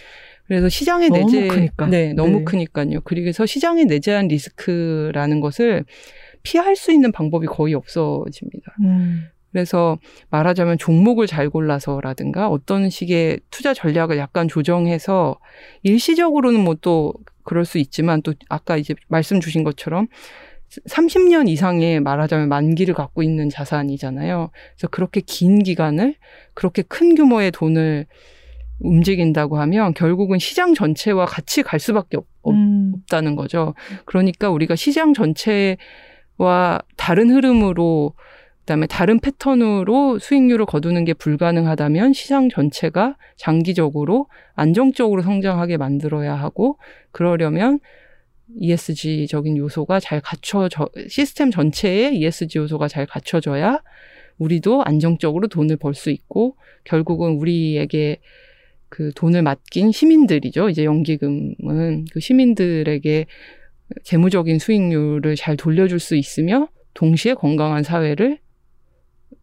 그래서 시장에 너무 내재 크니까. 네 너무 네. 크니까요. 그래서 시장에 내재한 리스크라는 것을 피할 수 있는 방법이 거의 없어집니다. 음, 그래서 말하자면 종목을 잘 골라서라든가 어떤 식의 투자 전략을 약간 조정해서 일시적으로는 뭐 또 그럴 수 있지만 또 아까 이제 말씀 주신 것처럼 30년 이상의 말하자면 만기를 갖고 있는 자산이잖아요. 그래서 그렇게 긴 기간을 그렇게 큰 규모의 돈을 움직인다고 하면 결국은 시장 전체와 같이 갈 수밖에 없, 없- 음, 없다는 거죠. 그러니까 우리가 시장 전체와 다른 흐름으로 그다음에 다른 패턴으로 수익률을 거두는 게 불가능하다면 시장 전체가 장기적으로 안정적으로 성장하게 만들어야 하고 그러려면 ESG적인 요소가 잘 갖춰져 시스템 전체에 ESG 요소가 잘 갖춰져야 우리도 안정적으로 돈을 벌 수 있고 결국은 우리에게 그 돈을 맡긴 시민들이죠. 이제 연기금은 그 시민들에게 재무적인 수익률을 잘 돌려줄 수 있으며 동시에 건강한 사회를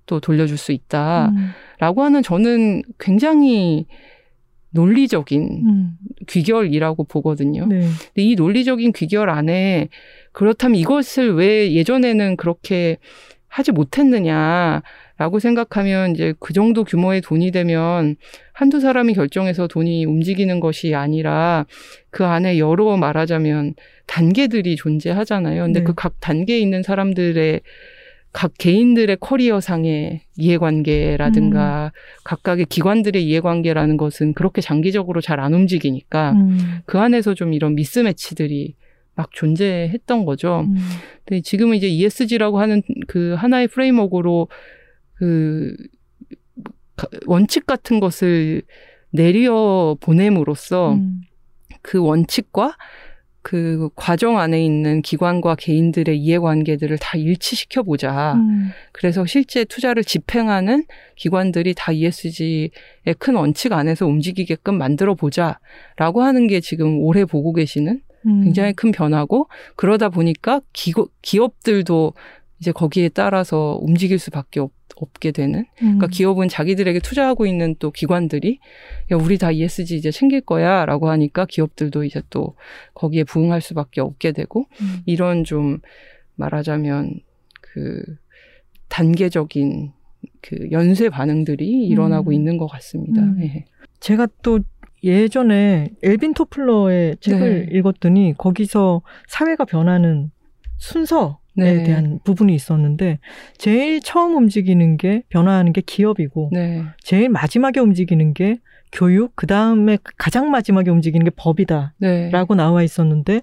또 돌려줄 수 있다라고 음. 하는 저는 굉장히 논리적인 음. 귀결이라고 보거든요. 네. 근데 이 논리적인 귀결 안에 그렇다면 이것을 왜 예전에는 그렇게 하지 못했느냐라고 생각하면 이제 그 정도 규모의 돈이 되면 한두 사람이 결정해서 돈이 움직이는 것이 아니라 그 안에 여러 말하자면 단계들이 존재하잖아요. 근데 네. 그각 단계에 있는 사람들의 각 개인들의 커리어상의 이해관계라든가 각각의 기관들의 이해관계라는 것은 그렇게 장기적으로 잘 안 움직이니까 음. 그 안에서 좀 이런 미스매치들이 막 존재했던 거죠. 음. 근데 지금은 이제 ESG라고 하는 그 하나의 프레임워크로 그 가- 원칙 같은 것을 내려 보냄으로써 음. 그 원칙과 그 과정 안에 있는 기관과 개인들의 이해관계들을 다 일치시켜 보자. 음. 그래서 실제 투자를 집행하는 기관들이 다 ESG의 큰 원칙 안에서 움직이게끔 만들어 보자라고 하는 게 지금 올해 보고 계시는 음. 굉장히 큰 변화고 그러다 보니까 기고, 기업들도 이제 거기에 따라서 움직일 수밖에 없, 없게 되는 그러니까 음. 기업은 자기들에게 투자하고 있는 또 기관들이 야 우리 다 ESG 이제 챙길 거야라고 하니까 기업들도 이제 또 거기에 부응할 수밖에 없게 되고 음. 이런 좀 말하자면 그 단계적인 그 연쇄 반응들이 일어나고 음. 있는 것 같습니다. 음. 예. 제가 또 예전에 엘빈 토플러의 책을 네. 읽었더니 거기서 사회가 변하는 순서에 네. 대한 부분이 있었는데 제일 처음 움직이는 게 변화하는 게 기업이고 네. 제일 마지막에 움직이는 게 교육, 그 다음에 가장 마지막에 움직이는 게 법이다라고 네. 나와 있었는데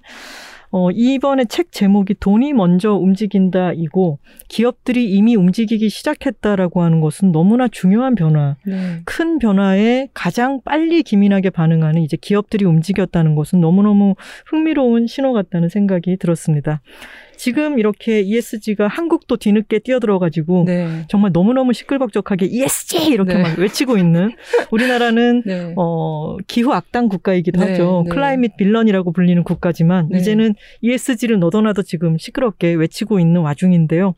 어, 이번에 책 제목이 돈이 먼저 움직인다이고 기업들이 이미 움직이기 시작했다라고 하는 것은 너무나 중요한 변화, 네. 큰 변화에 가장 빨리 기민하게 반응하는 이제 기업들이 움직였다는 것은 너무너무 흥미로운 신호 같다는 생각이 들었습니다. 지금 이렇게 ESG가 한국도 뒤늦게 뛰어들어가지고 네. 정말 너무너무 시끌벅적하게 ESG 이렇게 네. 막 외치고 있는 우리나라는 네. 어, 기후 악당 국가이기도 네, 하죠. 네. climate villain이라고 불리는 국가지만 네. 이제는 ESG를 너도나도 지금 시끄럽게 외치고 있는 와중인데요.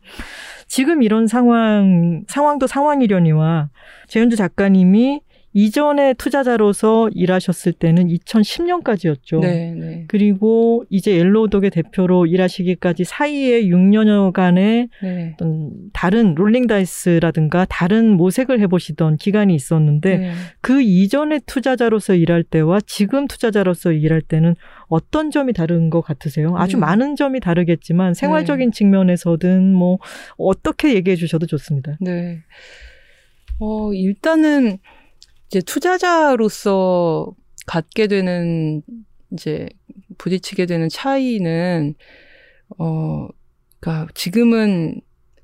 지금 이런 상황, 상황도 상황이려니와 제현주 작가님이 이전에 투자자로서 일하셨을 때는 2010년까지였죠. 네. 네. 그리고 이제 옐로우독의 대표로 일하시기까지 사이에 6년여간의 네. 어떤 다른 롤링 다이스라든가 다른 모색을 해보시던 기간이 있었는데 네. 그 이전에 투자자로서 일할 때와 지금 투자자로서 일할 때는 어떤 점이 다른 것 같으세요? 아주 네. 많은 점이 다르겠지만 생활적인 측면에서든 뭐 어떻게 얘기해 주셔도 좋습니다. 네. 어, 일단은 이제 투자자로서 갖게 되는 이제 부딪히게 되는 차이는 어, 그러니까 지금은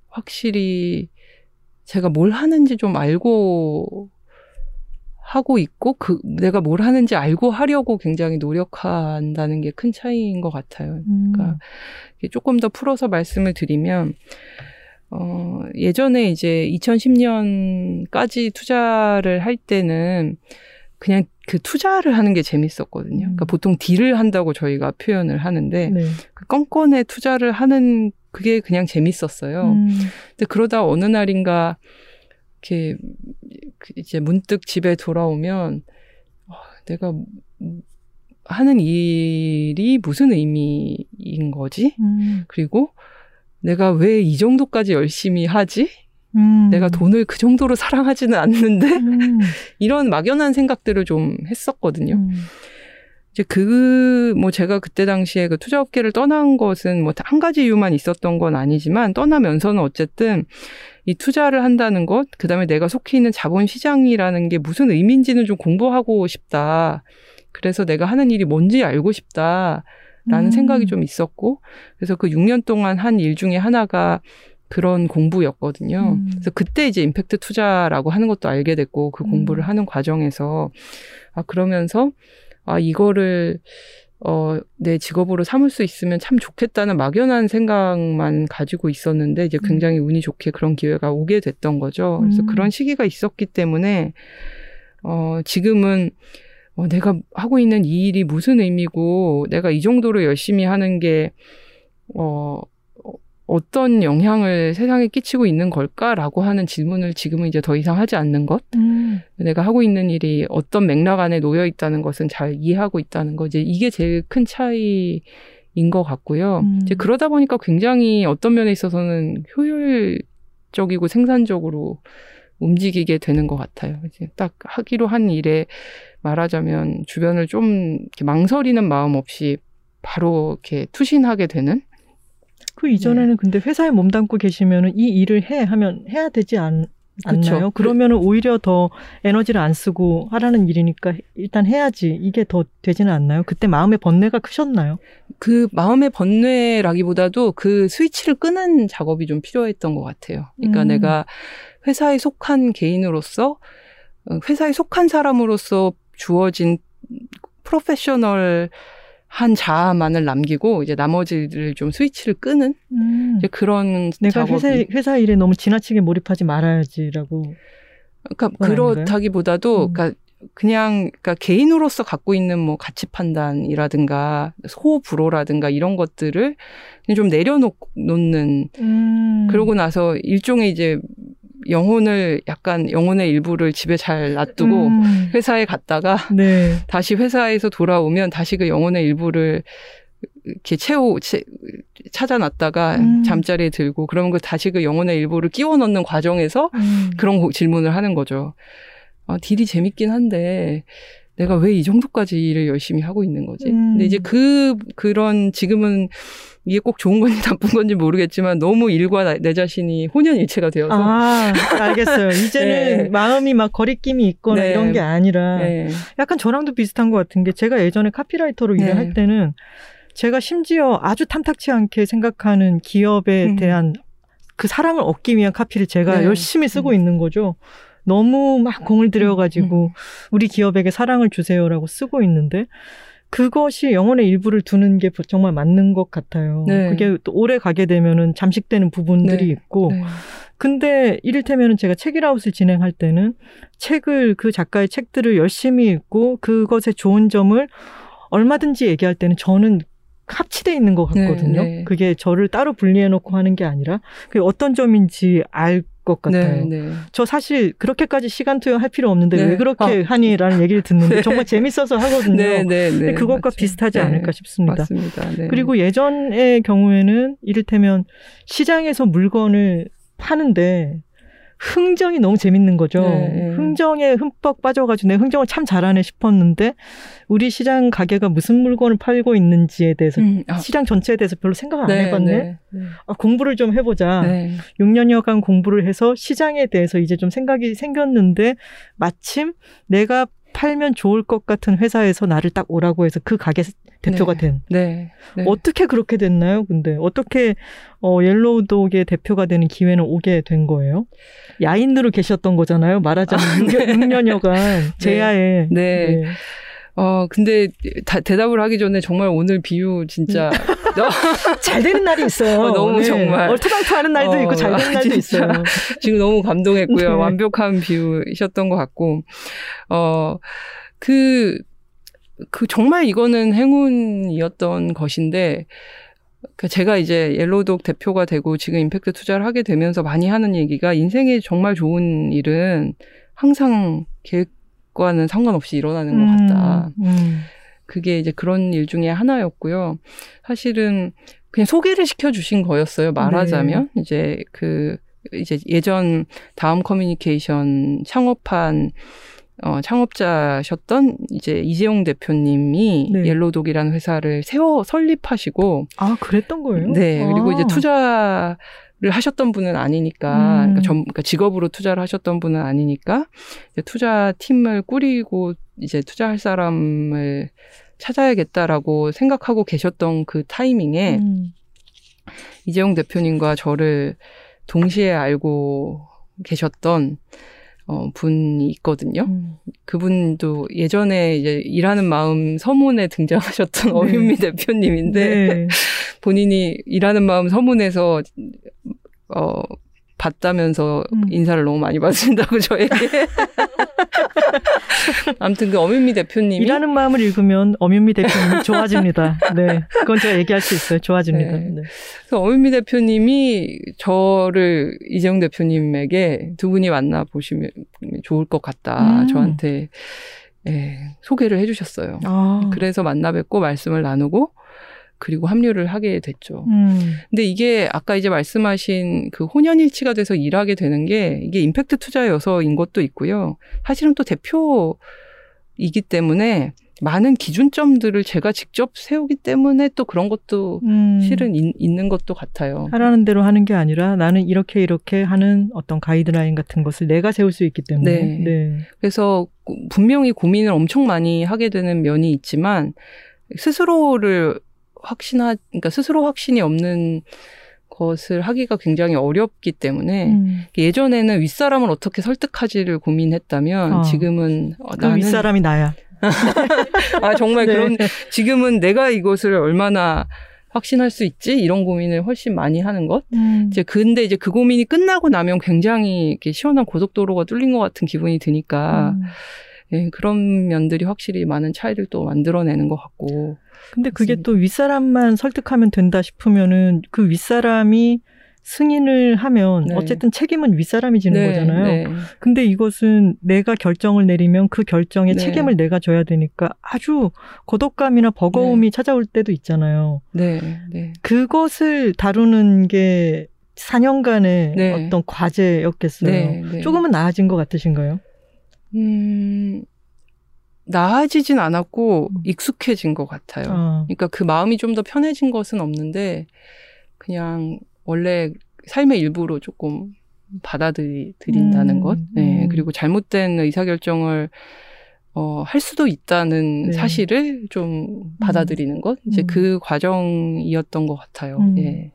확실히 제가 뭘 하는지 좀 알고 하고 있고 그 내가 뭘 하는지 알고 하려고 굉장히 노력한다는 게 큰 차이인 것 같아요. 그러니까 이게 조금 더 풀어서 말씀을 드리면, 어, 예전에 이제 2010년까지 투자를 할 때는 그냥 그 투자를 하는 게 재밌었거든요. 그러니까 음. 보통 딜을 한다고 저희가 표현을 하는데, 네. 그 건건에 투자를 하는 그게 그냥 재밌었어요. 음, 근데 그러다 어느 날인가 이렇게 그 이제 문득 집에 돌아오면 어, 내가 하는 일이 무슨 의미인 거지? 음, 그리고 내가 왜 이 정도까지 열심히 하지? 음. 내가 돈을 그 정도로 사랑하지는 않는데 음, 이런 막연한 생각들을 좀 했었거든요. 음, 이제 그 뭐 제가 그때 당시에 그 투자 업계를 떠난 것은 뭐 한 가지 이유만 있었던 건 아니지만 떠나면서는 어쨌든 이 투자를 한다는 것, 그 다음에 내가 속해 있는 자본 시장이라는 게 무슨 의미인지는 좀 공부하고 싶다. 그래서 내가 하는 일이 뭔지 알고 싶다. 라는 음. 생각이 좀 있었고, 그래서 그 6년 동안 한 일 중에 하나가 그런 공부였거든요. 음. 그래서 그때 이제 임팩트 투자라고 하는 것도 알게 됐고, 그 음. 공부를 하는 과정에서, 아, 그러면서, 아, 이거를, 어, 내 직업으로 삼을 수 있으면 참 좋겠다는 막연한 생각만 가지고 있었는데, 이제 음. 굉장히 운이 좋게 그런 기회가 오게 됐던 거죠. 그래서 음. 그런 시기가 있었기 때문에, 어, 지금은, 어, 내가 하고 있는 이 일이 무슨 의미고 내가 이 정도로 열심히 하는 게 어, 어떤 영향을 세상에 끼치고 있는 걸까라고 하는 질문을 지금은 이제 더 이상 하지 않는 것. 음. 내가 하고 있는 일이 어떤 맥락 안에 놓여 있다는 것은 잘 이해하고 있다는 거. 이제 이게 제일 큰 차이 인 것 같고요. 음. 이제 그러다 보니까 굉장히 어떤 면에 있어서는 효율적이고 생산적으로 움직이게 되는 것 같아요. 이제 딱 하기로 한 일에 말하자면 주변을 좀 망설이는 마음 없이 바로 이렇게 투신하게 되는 그 네. 이전에는 근데 회사에 몸담고 계시면은 이 일을 해 하면 해야 되지 않, 그쵸. 않나요? 그러면은 오히려 더 에너지를 안 쓰고 하라는 일이니까 일단 해야지 이게 더 되지는 않나요? 그때 마음의 번뇌가 크셨나요? 그 마음의 번뇌라기보다도 그 스위치를 끄는 작업이 좀 필요했던 것 같아요. 그러니까 음. 내가 회사에 속한 개인으로서 어, 회사에 속한 사람으로서 주어진 프로페셔널 한 자아만을 남기고 이제 나머지를 좀 스위치를 끄는 음. 이제 그런 내가 작업이 회사 회사 일에 너무 지나치게 몰입하지 말아야지라고. 그러니까 그렇다기보다도 음. 그러니까 그냥 그러니까 개인으로서 갖고 있는 뭐 가치 판단이라든가 호불호라든가 이런 것들을 그냥 좀 내려놓는 음. 그러고 나서 일종의 이제 영혼을 약간 영혼의 일부를 집에 잘 놔두고 음. 회사에 갔다가 네. 다시 회사에서 돌아오면 다시 그 영혼의 일부를 이렇게 채우 채, 찾아놨다가 음. 잠자리에 들고 그러면 그 다시 그 영혼의 일부를 끼워 넣는 과정에서 음. 그런 고- 질문을 하는 거죠. 아, 딜이 재밌긴 한데 내가 왜 이 정도까지 일을 열심히 하고 있는 거지? 음. 근데 이제 그 그런 지금은 이게 꼭 좋은 건지 나쁜 건지 모르겠지만 너무 일과 나- 내 자신이 혼연일체가 되어서 아, 알겠어요. 이제는 네. 마음이 막 거리낌이 있거나 네. 이런 게 아니라 네. 약간 저랑도 비슷한 것 같은 게 제가 예전에 카피라이터로 네. 일을 할 때는 제가 심지어 아주 탐탁치 않게 생각하는 기업에 음. 대한 그 사랑을 얻기 위한 카피를 제가 네. 열심히 쓰고 음. 있는 거죠. 너무 막 공을 들여가지고 우리 기업에게 사랑을 주세요라고 쓰고 있는데 그것이 영혼의 일부를 두는 게 정말 맞는 것 같아요. 네. 그게 또 오래 가게 되면은 잠식되는 부분들이 네. 있고 네. 근데 이를테면 제가 책이라웃을 진행할 때는 책을 그 작가의 책들을 열심히 읽고 그것의 좋은 점을 얼마든지 얘기할 때는 저는 합치돼 있는 것 같거든요. 네, 네. 그게 저를 따로 분리해 놓고 하는 게 아니라 그게 어떤 점인지 알 것 같아요. 네, 네. 저 사실 그렇게까지 시간 투여할 필요 없는데 네. 왜 그렇게 아. 하니라는 얘기를 듣는데 네. 정말 재밌어서 하거든요. 네, 네, 네. 그것과 맞죠. 비슷하지 네. 않을까 싶습니다. 맞습니다. 네. 그리고 예전의 경우에는 이를테면 시장에서 물건을 파는데 흥정이 너무 재밌는 거죠. 네. 흥정에 흠뻑 빠져가지고 내 흥정을 참 잘하네 싶었는데 우리 시장 가게가 무슨 물건을 팔고 있는지에 대해서 음, 아, 시장 전체에 대해서 별로 생각 안 네, 해봤네. 네, 네. 아, 공부를 좀 해보자. 네. 6년여간 공부를 해서 시장에 대해서 이제 좀 생각이 생겼는데 마침 내가 팔면 좋을 것 같은 회사에서 나를 딱 오라고 해서 그 가게 대표가 네. 된. 네. 네. 어떻게 그렇게 됐나요? 근데 어떻게 어, 옐로우독의 대표가 되는 기회는 오게 된 거예요? 야인으로 계셨던 거잖아요. 말하자면 6년, 여간 제야에. 네. 어, 근데 다, 대답을 하기 전에 정말 오늘 비유 진짜 잘 되는 날이 있어요. 어, 너무 정말. 얼토당토하는 날도 어, 있고 잘 되는 아, 날도. 있어요. 지금 너무 감동했고요. 네. 완벽한 비유이셨던 것 같고, 어, 그, 그 정말 이거는 행운이었던 것인데, 그 제가 이제 옐로우독 대표가 되고 지금 임팩트 투자를 하게 되면서 많이 하는 얘기가 인생에 정말 좋은 일은 항상 계획 과는 상관없이 일어나는 것 같다. 음, 음. 그게 이제 그런 일 중에 하나였고요. 사실은 그냥 소개를 시켜주신 거였어요. 말하자면 이제 그 이제 예전 다음 커뮤니케이션 창업한 어, 창업자셨던 이제 이재용 대표님이 네. 옐로독이라는 회사를 세워 설립하시고 아, 그랬던 거예요? 네 그리고 아. 이제 투자를 하셨던 분은 아니니까 음. 그러니까, 전, 그러니까 직업으로 투자를 하셨던 분은 아니니까 투자 팀을 꾸리고 이제 투자할 사람을 찾아야겠다라고 생각하고 계셨던 그 타이밍에 음. 이재용 대표님과 저를 동시에 알고 계셨던 어, 분이 있거든요. 음. 그분도 예전에 이제 일하는 마음 서문에 등장하셨던 네. 어윤미 대표님인데 네. 본인이 일하는 마음 서문에서 어 봤다면서 음. 인사를 너무 많이 받으신다고 저에게. 아무튼 그 엄윤미 대표님이 일하는 마음을 읽으면 엄윤미 대표님이 좋아집니다. 네. 그건 제가 얘기할 수 있어요. 좋아집니다. 네. 네. 그래서 엄윤미 대표님이 저를 이재용 대표님에게 두 분이 만나 보시면 좋을 것 같다. 음. 저한테 예, 소개를 해주셨어요. 아. 그래서 만나 뵙고 말씀을 나누고 그리고 합류를 하게 됐죠. 음. 근데 이게 아까 이제 말씀하신 그 혼연일치가 돼서 일하게 되는 게 이게 임팩트 투자여서인 것도 있고요. 사실은 또 대표이기 때문에 많은 기준점들을 제가 직접 세우기 때문에 또 그런 것도 음. 실은 있, 있는 것도 같아요. 하라는 대로 하는 게 아니라 나는 이렇게 이렇게 하는 어떤 가이드라인 같은 것을 내가 세울 수 있기 때문에. 네. 네. 그래서 고- 분명히 고민을 엄청 많이 하게 되는 면이 있지만 스스로를 확신하, 그러니까 스스로 확신이 없는 것을 하기가 굉장히 어렵기 때문에 음. 예전에는 윗사람을 어떻게 설득하지를 고민했다면 어. 지금은 어, 그 윗사람이 나야. 아 정말 네. 그런 지금은 내가 이것을 얼마나 확신할 수 있지 이런 고민을 훨씬 많이 하는 것 음. 이제 근데 이제 그 고민이 끝나고 나면 굉장히 이렇게 시원한 고속도로가 뚫린 것 같은 기분이 드니까 음. 예, 그런 면들이 확실히 많은 차이를 또 만들어내는 것 같고 근데 그게. 또 윗사람만 설득하면 된다 싶으면은 그 윗사람이 승인을 하면 네. 어쨌든 책임은 윗사람이 지는 거잖아요. 네, 근데 이것은 내가 결정을 내리면 그 결정에 네. 책임을 내가 져야 되니까 아주 고독감이나 버거움이 찾아올 때도 있잖아요. 네, 네. 그것을 다루는 게 4년간의 네. 어떤 과제였겠어요. 네, 네. 조금은 나아진 것 같으신가요? 음, 나아지진 않았고 음. 익숙해진 것 같아요. 아, 그러니까 그 마음이 좀 더 편해진 것은 없는데 그냥 원래 삶의 일부로 조금 받아들인다는 음, 것. 네. 음. 그리고 잘못된 의사결정을 어, 할 수도 있다는 네. 사실을 좀 받아들이는 것. 이제 음. 그 과정이었던 것 같아요. 음. 예.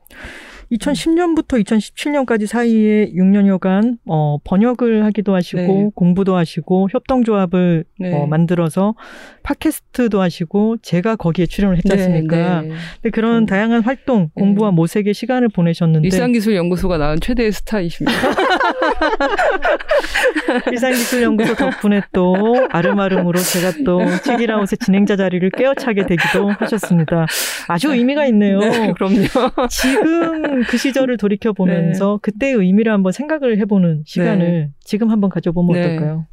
2010년부터 2017년까지 사이에 6년여간 어, 번역을 하기도 하시고 네. 공부도 하시고 협동조합을 네. 어, 만들어서 팟캐스트도 하시고 제가 거기에 출연을 했지 않습니까? 네, 네. 근데 그런 음. 다양한 활동, 공부와 네. 모색의 시간을 보내셨는데 일상기술연구소가 낳은 최대의 스타이십니다. 일상기술연구소 덕분에 또 아름아름으로 제가 또 책이라웃의 진행자 자리를 꿰어차게 되기도 하셨습니다. 아주 의미가 있네요. 네, 그럼요. 지금 그 시절을 돌이켜 보면서 네. 그때의 의미를 한번 생각을 해보는 시간을 지금 한번 가져보면 네. 어떨까요?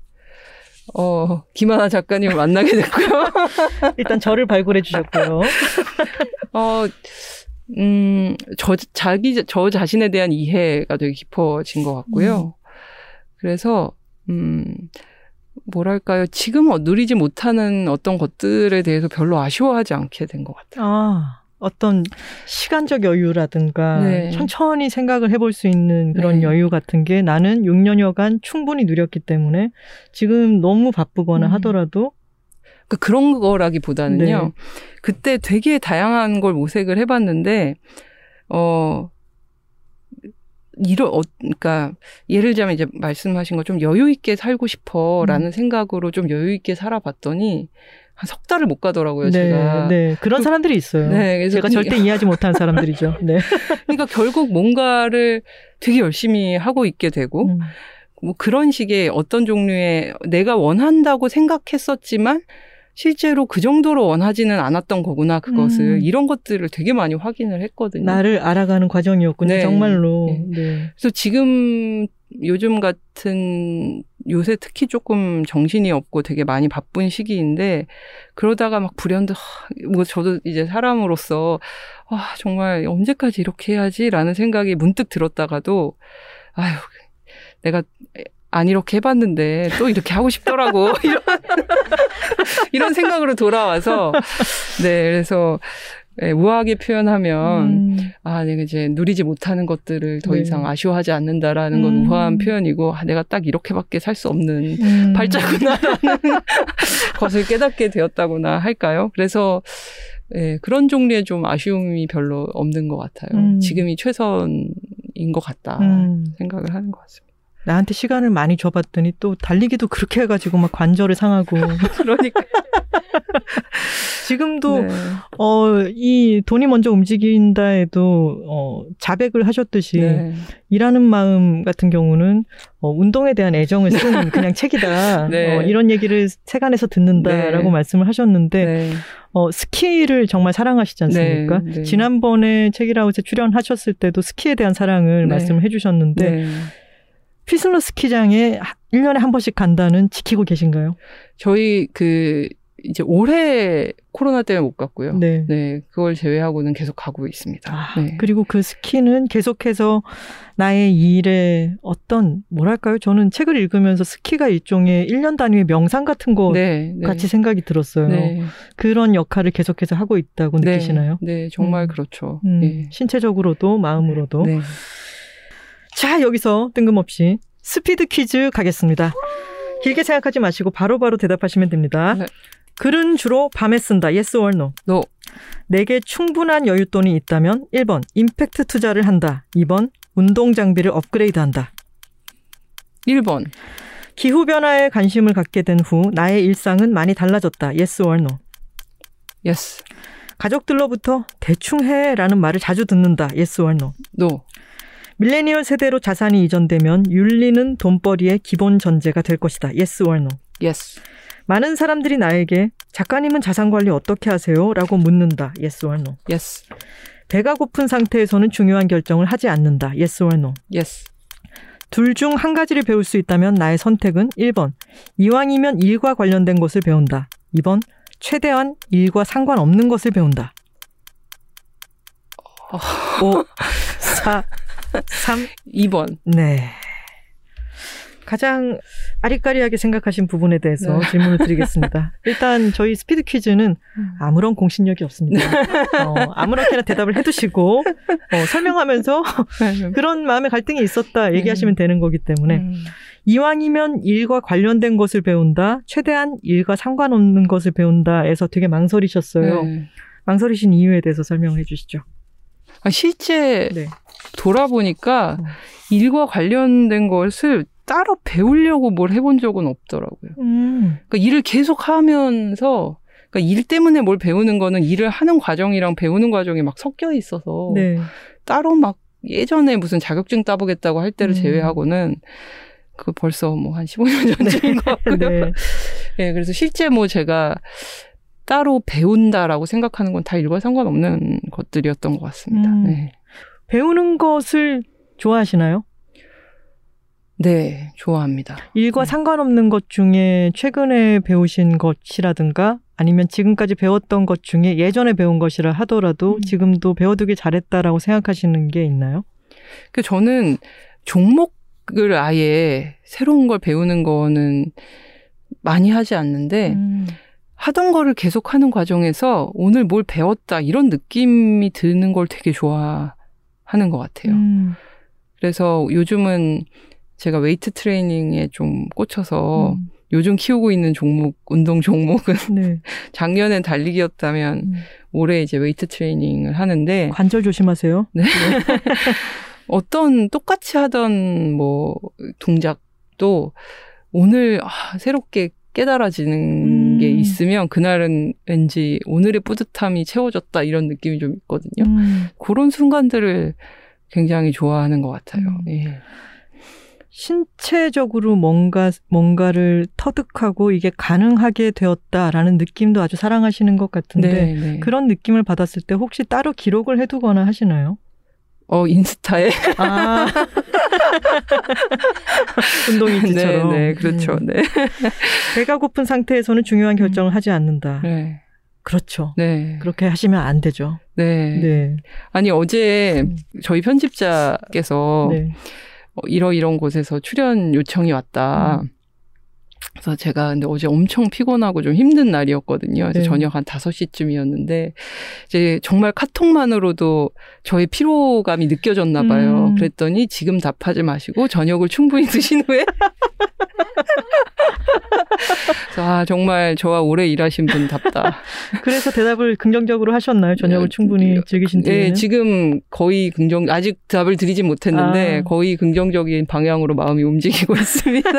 어, 김하나 작가님을 만나게 됐고요. 일단 저를 발굴해 주셨고요. 어, 음, 저, 자기, 저 자신에 대한 이해가 되게 깊어진 것 같고요. 그래서, 음, 뭐랄까요. 지금 은 누리지 못하는 어떤 것들에 대해서 별로 아쉬워하지 않게 된 것 같아요. 아, 어떤 시간적 여유라든가 네. 천천히 생각을 해볼 수 있는 그런 네. 여유 같은 게 나는 6년여간 충분히 누렸기 때문에 지금 너무 바쁘거나 음. 하더라도 그 그런 거라기보다는요. 네. 그때 되게 다양한 걸 모색을 해봤는데, 어, 이런, 어, 그니까, 예를 들자면 이제 말씀하신 거좀 여유 있게 살고 싶어 음. 라는 생각으로 좀 여유 있게 살아봤더니, 한 석 달을 못 가더라고요, 네, 제가. 네. 그런 그- 사람들이 있어요. 네, 그래서 제가 그- 절대 이해하지 못하는 사람들이죠. 네. 그러니까 결국 뭔가를 되게 열심히 하고 있게 되고, 음. 뭐 그런 식의 어떤 종류의 내가 원한다고 생각했었지만 실제로 그 정도로 원하지는 않았던 거구나 그것을 음. 이런 것들을 되게 많이 확인을 했거든요. 나를 알아가는 과정이었군요. 네. 정말로. 네. 네. 그래서 지금 요즘 같은 요새 특히 조금 정신이 없고 되게 많이 바쁜 시기인데 그러다가 막 불현듯 하, 뭐 저도 이제 사람으로서 와 정말 언제까지 이렇게 해야지라는 생각이 문득 들었다가도 아유 내가 안 이렇게 해봤는데 또 이렇게 하고 싶더라고 이런 이런 생각으로 돌아와서 네 그래서 네, 우아하게 표현하면 음. 아, 내가 이제 누리지 못하는 것들을 더 네. 이상 아쉬워하지 않는다라는 건 음. 우아한 표현이고, 아, 내가 딱 이렇게밖에 살 수 없는 음. 팔자구나라는 것을 깨닫게 되었다거나 할까요? 그래서, 예, 그런 종류의 좀 아쉬움이 별로 없는 것 같아요. 음. 지금이 최선인 것 같다 음. 생각을 하는 것 같습니다. 나한테 시간을 많이 줘봤더니 또 달리기도 그렇게 해가지고 막 관절을 상하고 그러니까. 지금도 네. 어, 이 돈이 먼저 움직인다 해도 어, 자백을 하셨듯이 네. 일하는 마음 같은 경우는 어, 운동에 대한 애정을 쓴 그냥 책이다. 네. 어, 이런 얘기를 세간에서 듣는다라고 네. 말씀을 하셨는데 네. 어, 스키를 정말 사랑하시지 않습니까? 네, 네. 지난번에 책이라웃에 출연하셨을 때도 스키에 대한 사랑을 네. 말씀을 해주셨는데 네. 피슬러 스키장에 1년에 한 번씩 간다는 지키고 계신가요? 저희 그 이제 올해 코로나 때문에 못 갔고요. 네. 네, 그걸 제외하고는 계속 가고 있습니다. 아, 네. 그리고 그 스키는 계속해서 나의 일에 어떤 뭐랄까요? 저는 책을 읽으면서 스키가 일종의 1년 단위의 명상 같은 거 네, 네. 같이 생각이 들었어요. 네. 그런 역할을 계속해서 하고 있다고 네. 느끼시나요? 네, 정말 음. 그렇죠. 음, 예. 신체적으로도 마음으로도. 네. 자, 여기서 뜬금없이 스피드 퀴즈 가겠습니다. 길게 생각하지 마시고 바로 바로 대답하시면 됩니다. 네. 글은 주로 밤에 쓴다. Yes or no. No. 내게 충분한 여윳돈이 있다면 1번 임팩트 투자를 한다. 2번 운동 장비를 업그레이드한다. 1번. 기후 변화에 관심을 갖게 된 후 나의 일상은 많이 달라졌다. Yes or no. Yes. 가족들로부터 대충 해라는 말을 자주 듣는다. Yes or no. No. 밀레니얼 세대로 자산이 이전되면 윤리는 돈벌이의 기본 전제가 될 것이다. Yes or no. Yes. 많은 사람들이 나에게 작가님은 자산 관리 어떻게 하세요? 라고 묻는다. Yes or no. Yes. 배가 고픈 상태에서는 중요한 결정을 하지 않는다. Yes or no. Yes. 둘 중 한 가지를 배울 수 있다면 나의 선택은 1번. 이왕이면 일과 관련된 것을 배운다. 2번. 최대한 일과 상관없는 것을 배운다. 5, 4, 3, 2번. 네. 가장 아리까리하게 생각하신 부분에 대해서 네. 질문을 드리겠습니다. 일단 저희 스피드 퀴즈는 아무런 공신력이 없습니다. 어, 아무렇게나 대답을 해두시고 어, 설명하면서 그런 마음의 갈등이 있었다 얘기하시면 되는 거기 때문에 음. 이왕이면 일과 관련된 것을 배운다, 최대한 일과 상관없는 것을 배운다에서 되게 망설이셨어요. 네. 망설이신 이유에 대해서 설명을 해주시죠. 아, 실제 네. 돌아보니까 음. 일과 관련된 것을 따로 배우려고 뭘 해본 적은 없더라고요. 음, 그러니까 일을 계속 하면서 그러니까 일 때문에 뭘 배우는 거는 일을 하는 과정이랑 배우는 과정이 막 섞여 있어서 네. 따로 막 예전에 무슨 자격증 따보겠다고 할 때를 음. 제외하고는 그 벌써 뭐 한 15년 전쯤인 것 같고요. 네. 예, 그래서 실제 뭐 제가 따로 배운다라고 생각하는 건 다 일과 상관없는 것들이었던 것 같습니다. 음. 네. 배우는 것을 좋아하시나요? 네, 좋아합니다. 일과 네. 상관없는 것 중에 최근에 배우신 것이라든가 아니면 지금까지 배웠던 것 중에 예전에 배운 것이라 하더라도 음. 지금도 배워두길 잘했다라고 생각하시는 게 있나요? 그 저는 종목을 아예 새로운 걸 배우는 거는 많이 하지 않는데 음. 하던 거를 계속 하는 과정에서 오늘 뭘 배웠다 이런 느낌이 드는 걸 되게 좋아하는 것 같아요. 음. 그래서 요즘은 제가 웨이트 트레이닝에 좀 꽂혀서 음. 요즘 키우고 있는 종목, 운동 종목은 네. 작년엔 달리기였다면 음. 올해 이제 웨이트 트레이닝을 하는데 관절 조심하세요. 네. 어떤 똑같이 하던 뭐 동작도 오늘 아, 새롭게 깨달아지는 음. 게 있으면 그날은 왠지 오늘의 뿌듯함이 채워졌다 이런 느낌이 좀 있거든요. 음. 그런 순간들을 굉장히 좋아하는 것 같아요. 음. 예. 신체적으로 뭔가 뭔가를 터득하고 이게 가능하게 되었다라는 느낌도 아주 사랑하시는 것 같은데 네, 네. 그런 느낌을 받았을 때 혹시 따로 기록을 해두거나 하시나요? 어 인스타에 아 운동일지처럼. 네, 네, 그렇죠. 음. 네. 배가 고픈 상태에서는 중요한 결정을 하지 않는다. 네. 그렇죠. 네. 그렇게 하시면 안 되죠. 네. 네. 아니 어제 음. 저희 편집자께서 네. 어, 이러 이런 곳에서 출연 요청이 왔다. 음. 그래서 제가 근데 어제 엄청 피곤하고 좀 힘든 날이었거든요. 그래서 네. 저녁 한 5시쯤이었는데 이제 정말 카톡만으로도 저의 피로감이 느껴졌나 봐요. 음. 그랬더니 지금 답하지 마시고 저녁을 충분히 드신 후에 아, 정말 저와 오래 일하신 분답다. 그래서 대답을 긍정적으로 하셨나요? 저녁을 네, 충분히 즐기신 뒤에. 네, 지금 거의 긍정, 아직 답을 드리진 못했는데, 아. 거의 긍정적인 방향으로 마음이 움직이고 있습니다.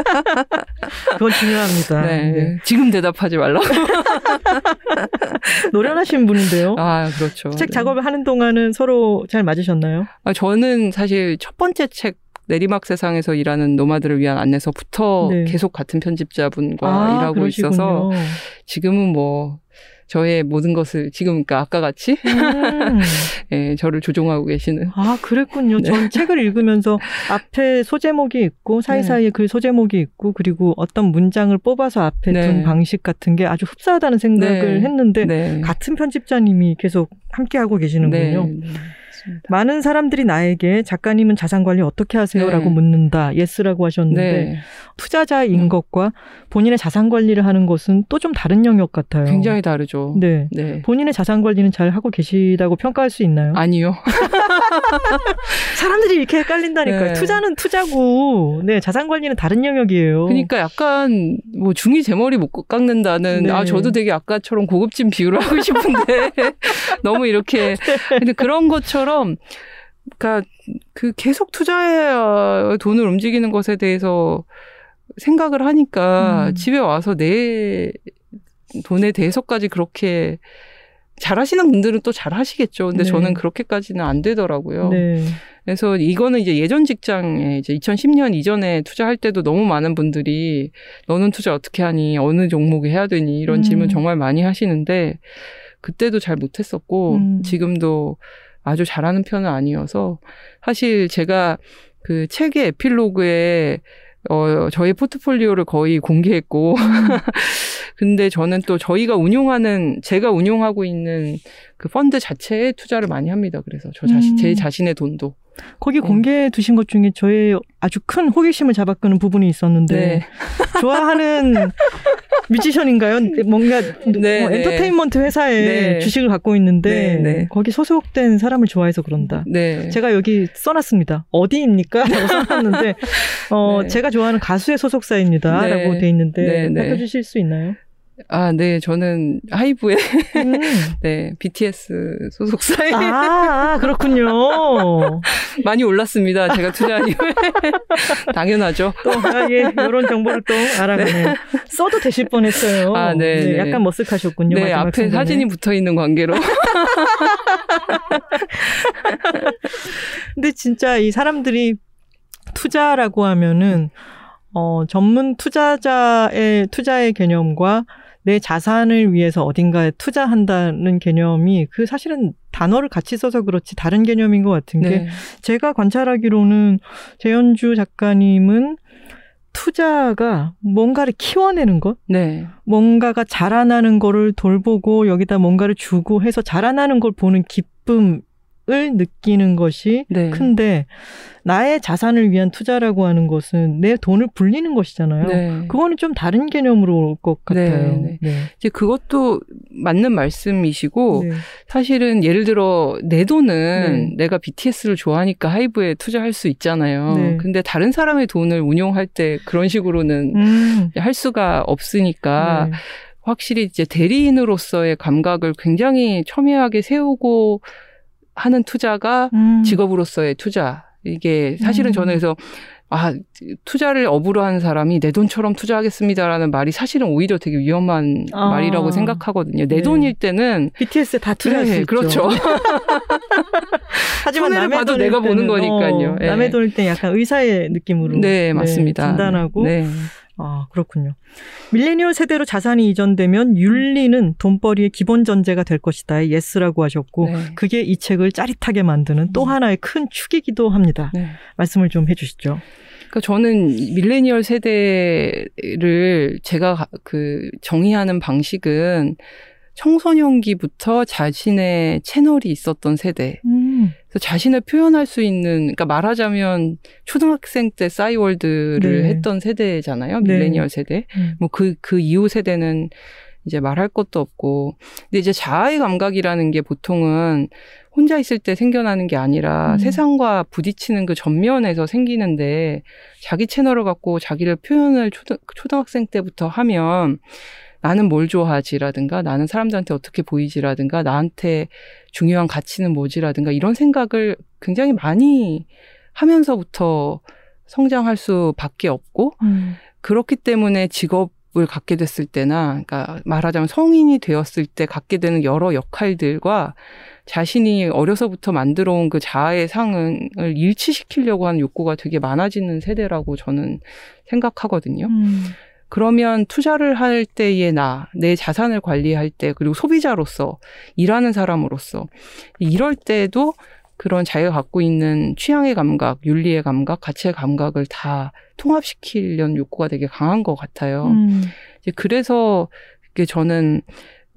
그건 중요합니다. 네. 네. 지금 대답하지 말라고. 노련하신 분인데요. 아, 그렇죠. 책 네. 작업을 하는 동안은 서로 잘 맞으셨나요? 아, 저는 사실 첫 번째 책, 내리막 세상에서 일하는 노마드를 위한 안내서부터 네. 계속 같은 편집자분과 아, 일하고 그러시군요. 있어서 지금은 뭐 저의 모든 것을 지금 그러니까 아까 같이 음. 예, 저를 조종하고 계시는 아, 그랬군요. 네. 전 책을 읽으면서 앞에 소제목이 있고 사이사이에 그 소제목이 있고 그리고 어떤 문장을 뽑아서 앞에 네. 둔 방식 같은 게 아주 흡사하다는 생각을 네. 했는데 네. 같은 편집자님이 계속 함께 하고 계시는군요. 맞습니다. 많은 사람들이 나에게 작가님은 자산 관리 어떻게 하세요? 네. 라고 묻는다. yes라고 하셨는데 네, 투자자인 음. 것과 본인의 자산 관리를 하는 것은 또 좀 다른 영역 같아요. 굉장히 다르죠. 네. 네. 본인의 자산 관리는 잘 하고 계시다고 평가할 수 있나요? 아니요. 사람들이 이렇게 헷갈린다니까요. 네. 투자는 투자고, 네, 자산 관리는 다른 영역이에요. 그러니까 약간 뭐 중이 제 머리 못 깎는다는 네. 아 저도 되게 아까처럼 고급진 비유를 하고 싶은데 너무 이렇게 근데 그런 것처럼 그러니까 그 계속 투자해 돈을 움직이는 것에 대해서 생각을 하니까 음. 집에 와서 내 돈에 대해서까지 그렇게 잘하시는 분들은 또 잘하시겠죠. 근데 네. 저는 그렇게까지는 안 되더라고요. 네. 그래서 이거는 이제 예전 직장에 이제 2010년 이전에 투자할 때도 너무 많은 분들이 너는 투자 어떻게 하니? 어느 종목에 해야 되니? 이런 음. 질문 정말 많이 하시는데 그때도 잘 못했었고 음. 지금도 아주 잘하는 편은 아니어서 사실 제가 그 책의 에필로그에 어, 저희 포트폴리오를 거의 공개했고, 근데 저는 또 저희가 운용하는, 제가 운용하고 있는 그 펀드 자체에 투자를 많이 합니다. 그래서 저 자신, 음. 제 자신의 돈도. 거기 네. 공개해 두신 것 중에 저의 아주 큰 호기심을 잡아끄는 부분이 있었는데, 네. 좋아하는 뮤지션인가요? 뭔가 네, 뭐 네. 엔터테인먼트 회사에 네. 주식을 갖고 있는데, 네, 네. 거기 소속된 사람을 좋아해서 그런다. 네. 제가 여기 써놨습니다. 어디입니까? 라고 써놨는데, 어, 네. 제가 좋아하는 가수의 소속사입니다. 네. 라고 돼 있는데, 네, 네. 알려주실 수 있나요? 아, 네. 저는 하이브의, 음. 네, BTS 소속사에 아, 아, 그렇군요. 많이 올랐습니다. 제가 투자한 이후에. 당연하죠. 또, 아, 예, 이런 정보를 또 알아가네요. 써도 되실 뻔 했어요. 아, 네, 네. 약간 머쓱하셨군요. 네, 앞에 순간에. 사진이 붙어 있는 관계로. 근데 진짜 이 사람들이 투자라고 하면은 어 전문 투자자의 투자의 개념과 내 자산을 위해서 어딘가에 투자한다는 개념이 그 사실은 단어를 같이 써서 그렇지 다른 개념인 것 같은 게 네. 제가 관찰하기로는 재현주 작가님은 투자가 뭔가를 키워내는 것, 네. 뭔가가 자라나는 거를 돌보고 여기다 뭔가를 주고 해서 자라나는 걸 보는 기쁨 을 느끼는 것이 네. 큰데 나의 자산을 위한 투자라고 하는 것은 내 돈을 불리는 것이잖아요. 네. 그거는 좀 다른 개념으로 올것 네, 같아요. 네. 네. 이제 그것도 맞는 말씀이시고 네. 사실은 예를 들어 내 돈은 네. 내가 BTS를 좋아하니까 하이브에 투자할 수 있잖아요. 네. 근데 다른 사람의 돈을 운용할 때 그런 식으로는 음. 할 수가 없으니까 네. 확실히 이제 대리인으로서의 감각을 굉장히 첨예하게 세우고 하는 투자가 음. 직업으로서의 투자. 이게 사실은 음. 저는 그래서 아, 투자를 업으로 하는 사람이 내 돈처럼 투자하겠습니다라는 말이 사실은 오히려 되게 위험한 아. 말이라고 생각하거든요. 내 네. 돈일 때는 BTS에 다 투자할 네, 수. 그렇죠. 하지만 남의 봐도 내가 보는 때는, 거니까요. 어, 예. 남의 돈일 때 약간 의사의 느낌으로 네, 맞습니다. 진단하고 네. 아, 그렇군요. 밀레니얼 세대로 자산이 이전되면 윤리는 돈벌이의 기본 전제가 될 것이다. yes라고 하셨고 네. 그게 이 책을 짜릿하게 만드는 또 음. 하나의 큰 축이기도 합니다. 네. 말씀을 좀 해 주시죠. 그러니까 저는 밀레니얼 세대를 제가 가- 그 정의하는 방식은 청소년기부터 자신의 채널이 있었던 세대. 음, 그래서 자신을 표현할 수 있는, 그러니까 말하자면 초등학생 때 싸이월드를 네. 했던 세대잖아요. 네. 밀레니얼 세대. 음. 뭐 그, 그 이후 세대는 이제 말할 것도 없고. 근데 이제 자아의 감각이라는 게 보통은 혼자 있을 때 생겨나는 게 아니라 음. 세상과 부딪히는 그 전면에서 생기는데 자기 채널을 갖고 자기를 표현을 초등, 초등학생 때부터 하면 나는 뭘 좋아하지라든가 나는 사람들한테 어떻게 보이지라든가 나한테 중요한 가치는 뭐지라든가 이런 생각을 굉장히 많이 하면서부터 성장할 수밖에 없고 음. 그렇기 때문에 직업을 갖게 됐을 때나 그러니까 말하자면 성인이 되었을 때 갖게 되는 여러 역할들과 자신이 어려서부터 만들어 온 그 자아의 상을 일치시키려고 하는 욕구가 되게 많아지는 세대라고 저는 생각하거든요. 음. 그러면 투자를 할 때의 나, 내 자산을 관리할 때, 그리고 소비자로서, 일하는 사람으로서, 이럴 때도 그런 자기가 갖고 있는 취향의 감각, 윤리의 감각, 가치의 감각을 다 통합시키려는 욕구가 되게 강한 것 같아요. 음. 이제 그래서 이게 저는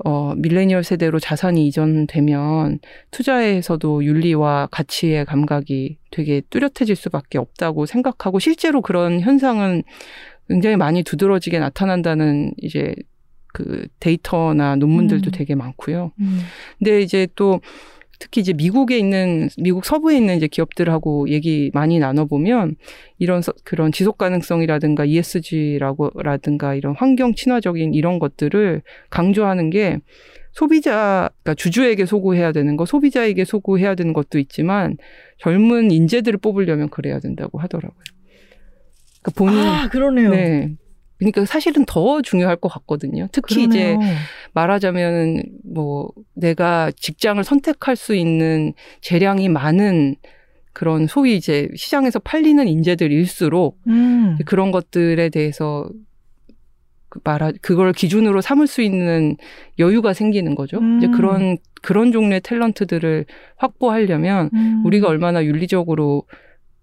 어 밀레니얼 세대로 자산이 이전되면 투자에서도 윤리와 가치의 감각이 되게 뚜렷해질 수밖에 없다고 생각하고 실제로 그런 현상은 굉장히 많이 두드러지게 나타난다는 이제 그 데이터나 논문들도 음. 되게 많고요. 음. 근데 이제 또 특히 이제 미국에 있는 미국 서부에 있는 이제 기업들하고 얘기 많이 나눠 보면 이런 서- 그런 지속 가능성이라든가 ESG라고 라든가 이런 환경 친화적인 이런 것들을 강조하는 게 소비자 그러니까 주주에게 소구해야 되는 거 소비자에게 소구해야 되는 것도 있지만 젊은 인재들을 뽑으려면 그래야 된다고 하더라고요. 그러니까 본인 아, 그러네요. 네. 그러니까 사실은 더 중요할 것 같거든요. 특히 이제 그러네요. 말하자면 뭐 내가 직장을 선택할 수 있는 재량이 많은 그런 소위 이제 시장에서 팔리는 인재들일수록 음. 그런 것들에 대해서 그 말하 그걸 기준으로 삼을 수 있는 여유가 생기는 거죠. 음. 이제 그런 그런 종류의 탤런트들을 확보하려면 음. 우리가 얼마나 윤리적으로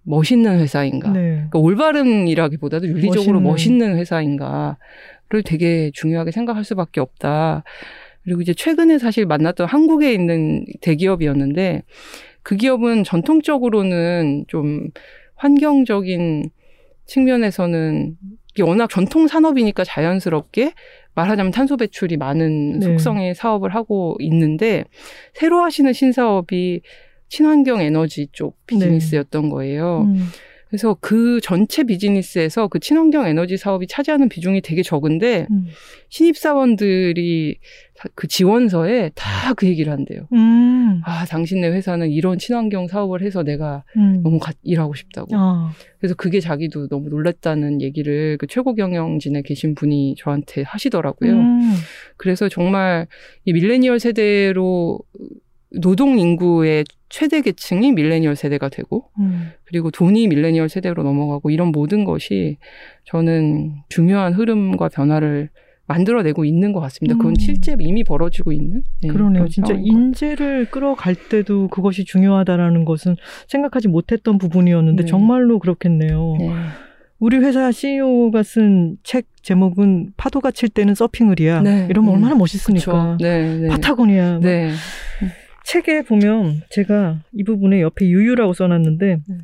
멋있는 회사인가. 네. 그러니까 올바름이라기보다도 윤리적으로 멋있는. 멋있는, 회사인가를 되게 중요하게 생각할 수밖에 없다. 그리고 이제 최근에 사실 만났던 한국에 있는 대기업이었는데 그 기업은 전통적으로는 좀 환경적인 측면에서는 워낙 전통 산업이니까 자연스럽게 말하자면 탄소 배출이 많은 네. 속성의 사업을 하고 있는데 새로 하시는 신사업이 친환경 에너지 쪽 비즈니스였던 거예요. 음. 그래서 그 전체 비즈니스에서 그 친환경 에너지 사업이 차지하는 비중이 되게 적은데 음. 신입사원들이 다- 그 지원서에 다 그 얘기를 한대요. 음. 아, 당신네 회사는 이런 친환경 사업을 해서 내가 음. 너무 가- 일하고 싶다고. 아. 그래서 그게 자기도 너무 놀랐다는 얘기를 그 최고 경영진에 계신 분이 저한테 하시더라고요. 음. 그래서 정말 이 밀레니얼 세대로 노동 인구의 최대 계층이 밀레니얼 세대가 되고 음. 그리고 돈이 밀레니얼 세대로 넘어가고 이런 모든 것이 저는 중요한 흐름과 변화를 만들어내고 있는 것 같습니다. 그건 음. 실제 이미 벌어지고 있는 네, 그러네요. 진짜. 인재를 끌어갈 때도 그것이 중요하다라는 것은 생각하지 못했던 부분이었는데 네. 정말로 그렇겠네요. 네. 우리 회사 CEO가 쓴 책 제목은 파도가 칠 때는 서핑을이야. 네. 이러면 음. 얼마나 멋있습니까? 네, 네. 파타고니아. 네. 책에 보면 제가 이 부분에 옆에 유유라고 써놨는데 네.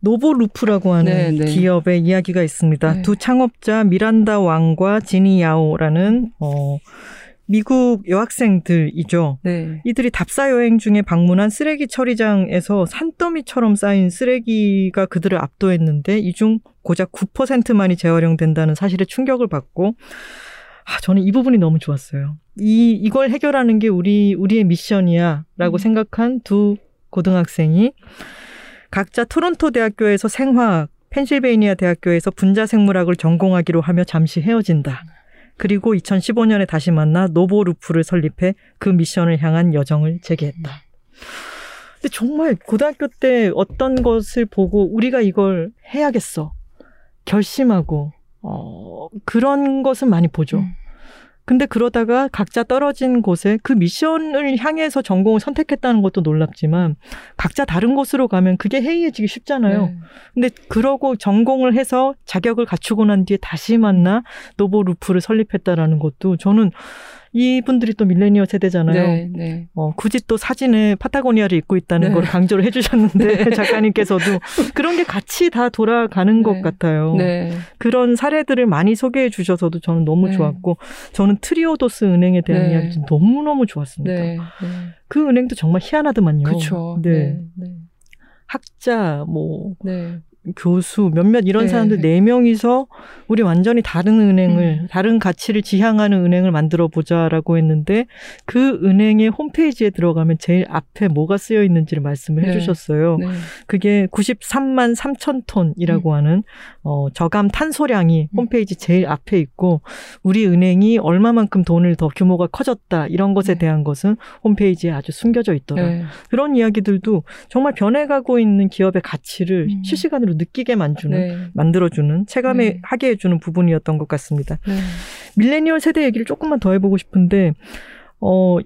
노보루프라고 하는 네, 네. 기업의 이야기가 있습니다. 네. 두 창업자 미란다 왕과 지니 야오라는 어, 미국 여학생들이죠. 네. 이들이 답사 여행 중에 방문한 쓰레기 처리장에서 산더미처럼 쌓인 쓰레기가 그들을 압도했는데 이 중 고작 9%만이 재활용된다는 사실에 충격을 받고 아, 저는 이 부분이 너무 좋았어요. 이 이걸 해결하는 게 우리 우리의 미션이야라고 음. 생각한 두 고등학생이 각자 토론토 대학교에서 생화학, 펜실베이니아 대학교에서 분자 생물학을 전공하기로 하며 잠시 헤어진다. 그리고 2015년에 다시 만나 노보루프를 설립해 그 미션을 향한 여정을 재개했다. 근데 정말 고등학교 때 어떤 것을 보고 우리가 이걸 해야겠어. 결심하고, 어, 그런 것은 많이 보죠. 음. 근데 그러다가 각자 떨어진 곳에 그 미션을 향해서 전공을 선택했다는 것도 놀랍지만 각자 다른 곳으로 가면 그게 해이해지기 쉽잖아요. 네. 근데 그러고 전공을 해서 자격을 갖추고 난 뒤에 다시 만나 노보 루프를 설립했다라는 것도 저는 이분들이 또 밀레니얼 세대잖아요. 네, 네. 어, 굳이 또 사진에 파타고니아를 입고 있다는 네. 걸 강조를 해주셨는데 작가님께서도 그런 게 같이 다 돌아가는 것 네. 같아요. 네. 그런 사례들을 많이 소개해 주셔서도 저는 너무 네. 좋았고 저는 트리오도스 은행에 대한 네. 이야기 너무 너무 좋았습니다. 네. 네. 그 은행도 정말 희한하더만요. 그렇죠. 네. 네. 네. 학자 뭐 네. 교수 몇몇 이런 네. 사람들 네 명이서 우리 완전히 다른 은행을 음. 다른 가치를 지향하는 은행을 만들어 보자라고 했는데 그 은행의 홈페이지에 들어가면 제일 앞에 뭐가 쓰여 있는지를 말씀을 네. 해주셨어요. 네. 그게 93만 3천 톤이라고 음. 하는 어, 저감 탄소량이 음. 홈페이지 제일 앞에 있고 우리 은행이 얼마만큼 돈을 더 규모가 커졌다 이런 것에 네. 대한 것은 홈페이지에 아주 숨겨져 있더라. 네. 그런 이야기들도 정말 변해가고 있는 기업의 가치를 음. 실시간으로 느끼게 만 주는 네. 만들어주는 체감에 네. 하게 해주는 부분이었던 것 같습니다. 네. 밀레니얼 세대 얘기를 조금만 더 해보고 싶은데 어.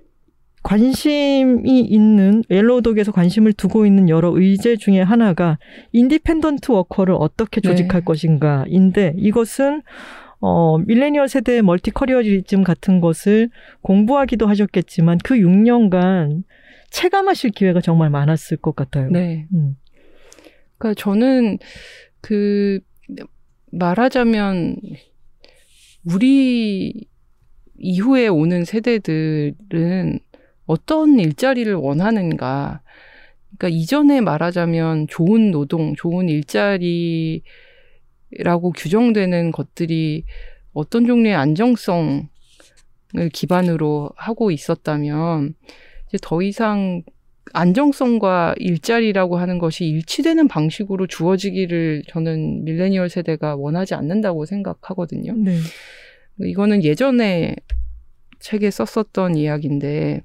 관심이 있는 옐로우독에서 관심을 두고 있는 여러 의제 중에 하나가 independent worker를 어떻게 조직할 네. 것인가인데 이것은 어 밀레니얼 세대의 multi careerism 같은 것을 공부하기도 하셨겠지만 그 6년간 체감하실 기회가 정말 많았을 것 같아요. 네. 음. 그러니까 저는 그 말하자면 우리 이후에 오는 세대들은 어떤 일자리를 원하는가. 그러니까 이전에 말하자면 좋은 노동, 좋은 일자리라고 규정되는 것들이 어떤 종류의 안정성을 기반으로 하고 있었다면 이제 더 이상 안정성과 일자리라고 하는 것이 일치되는 방식으로 주어지기를 저는 밀레니얼 세대가 원하지 않는다고 생각하거든요. 네. 이거는 예전에 책에 썼었던 이야기인데,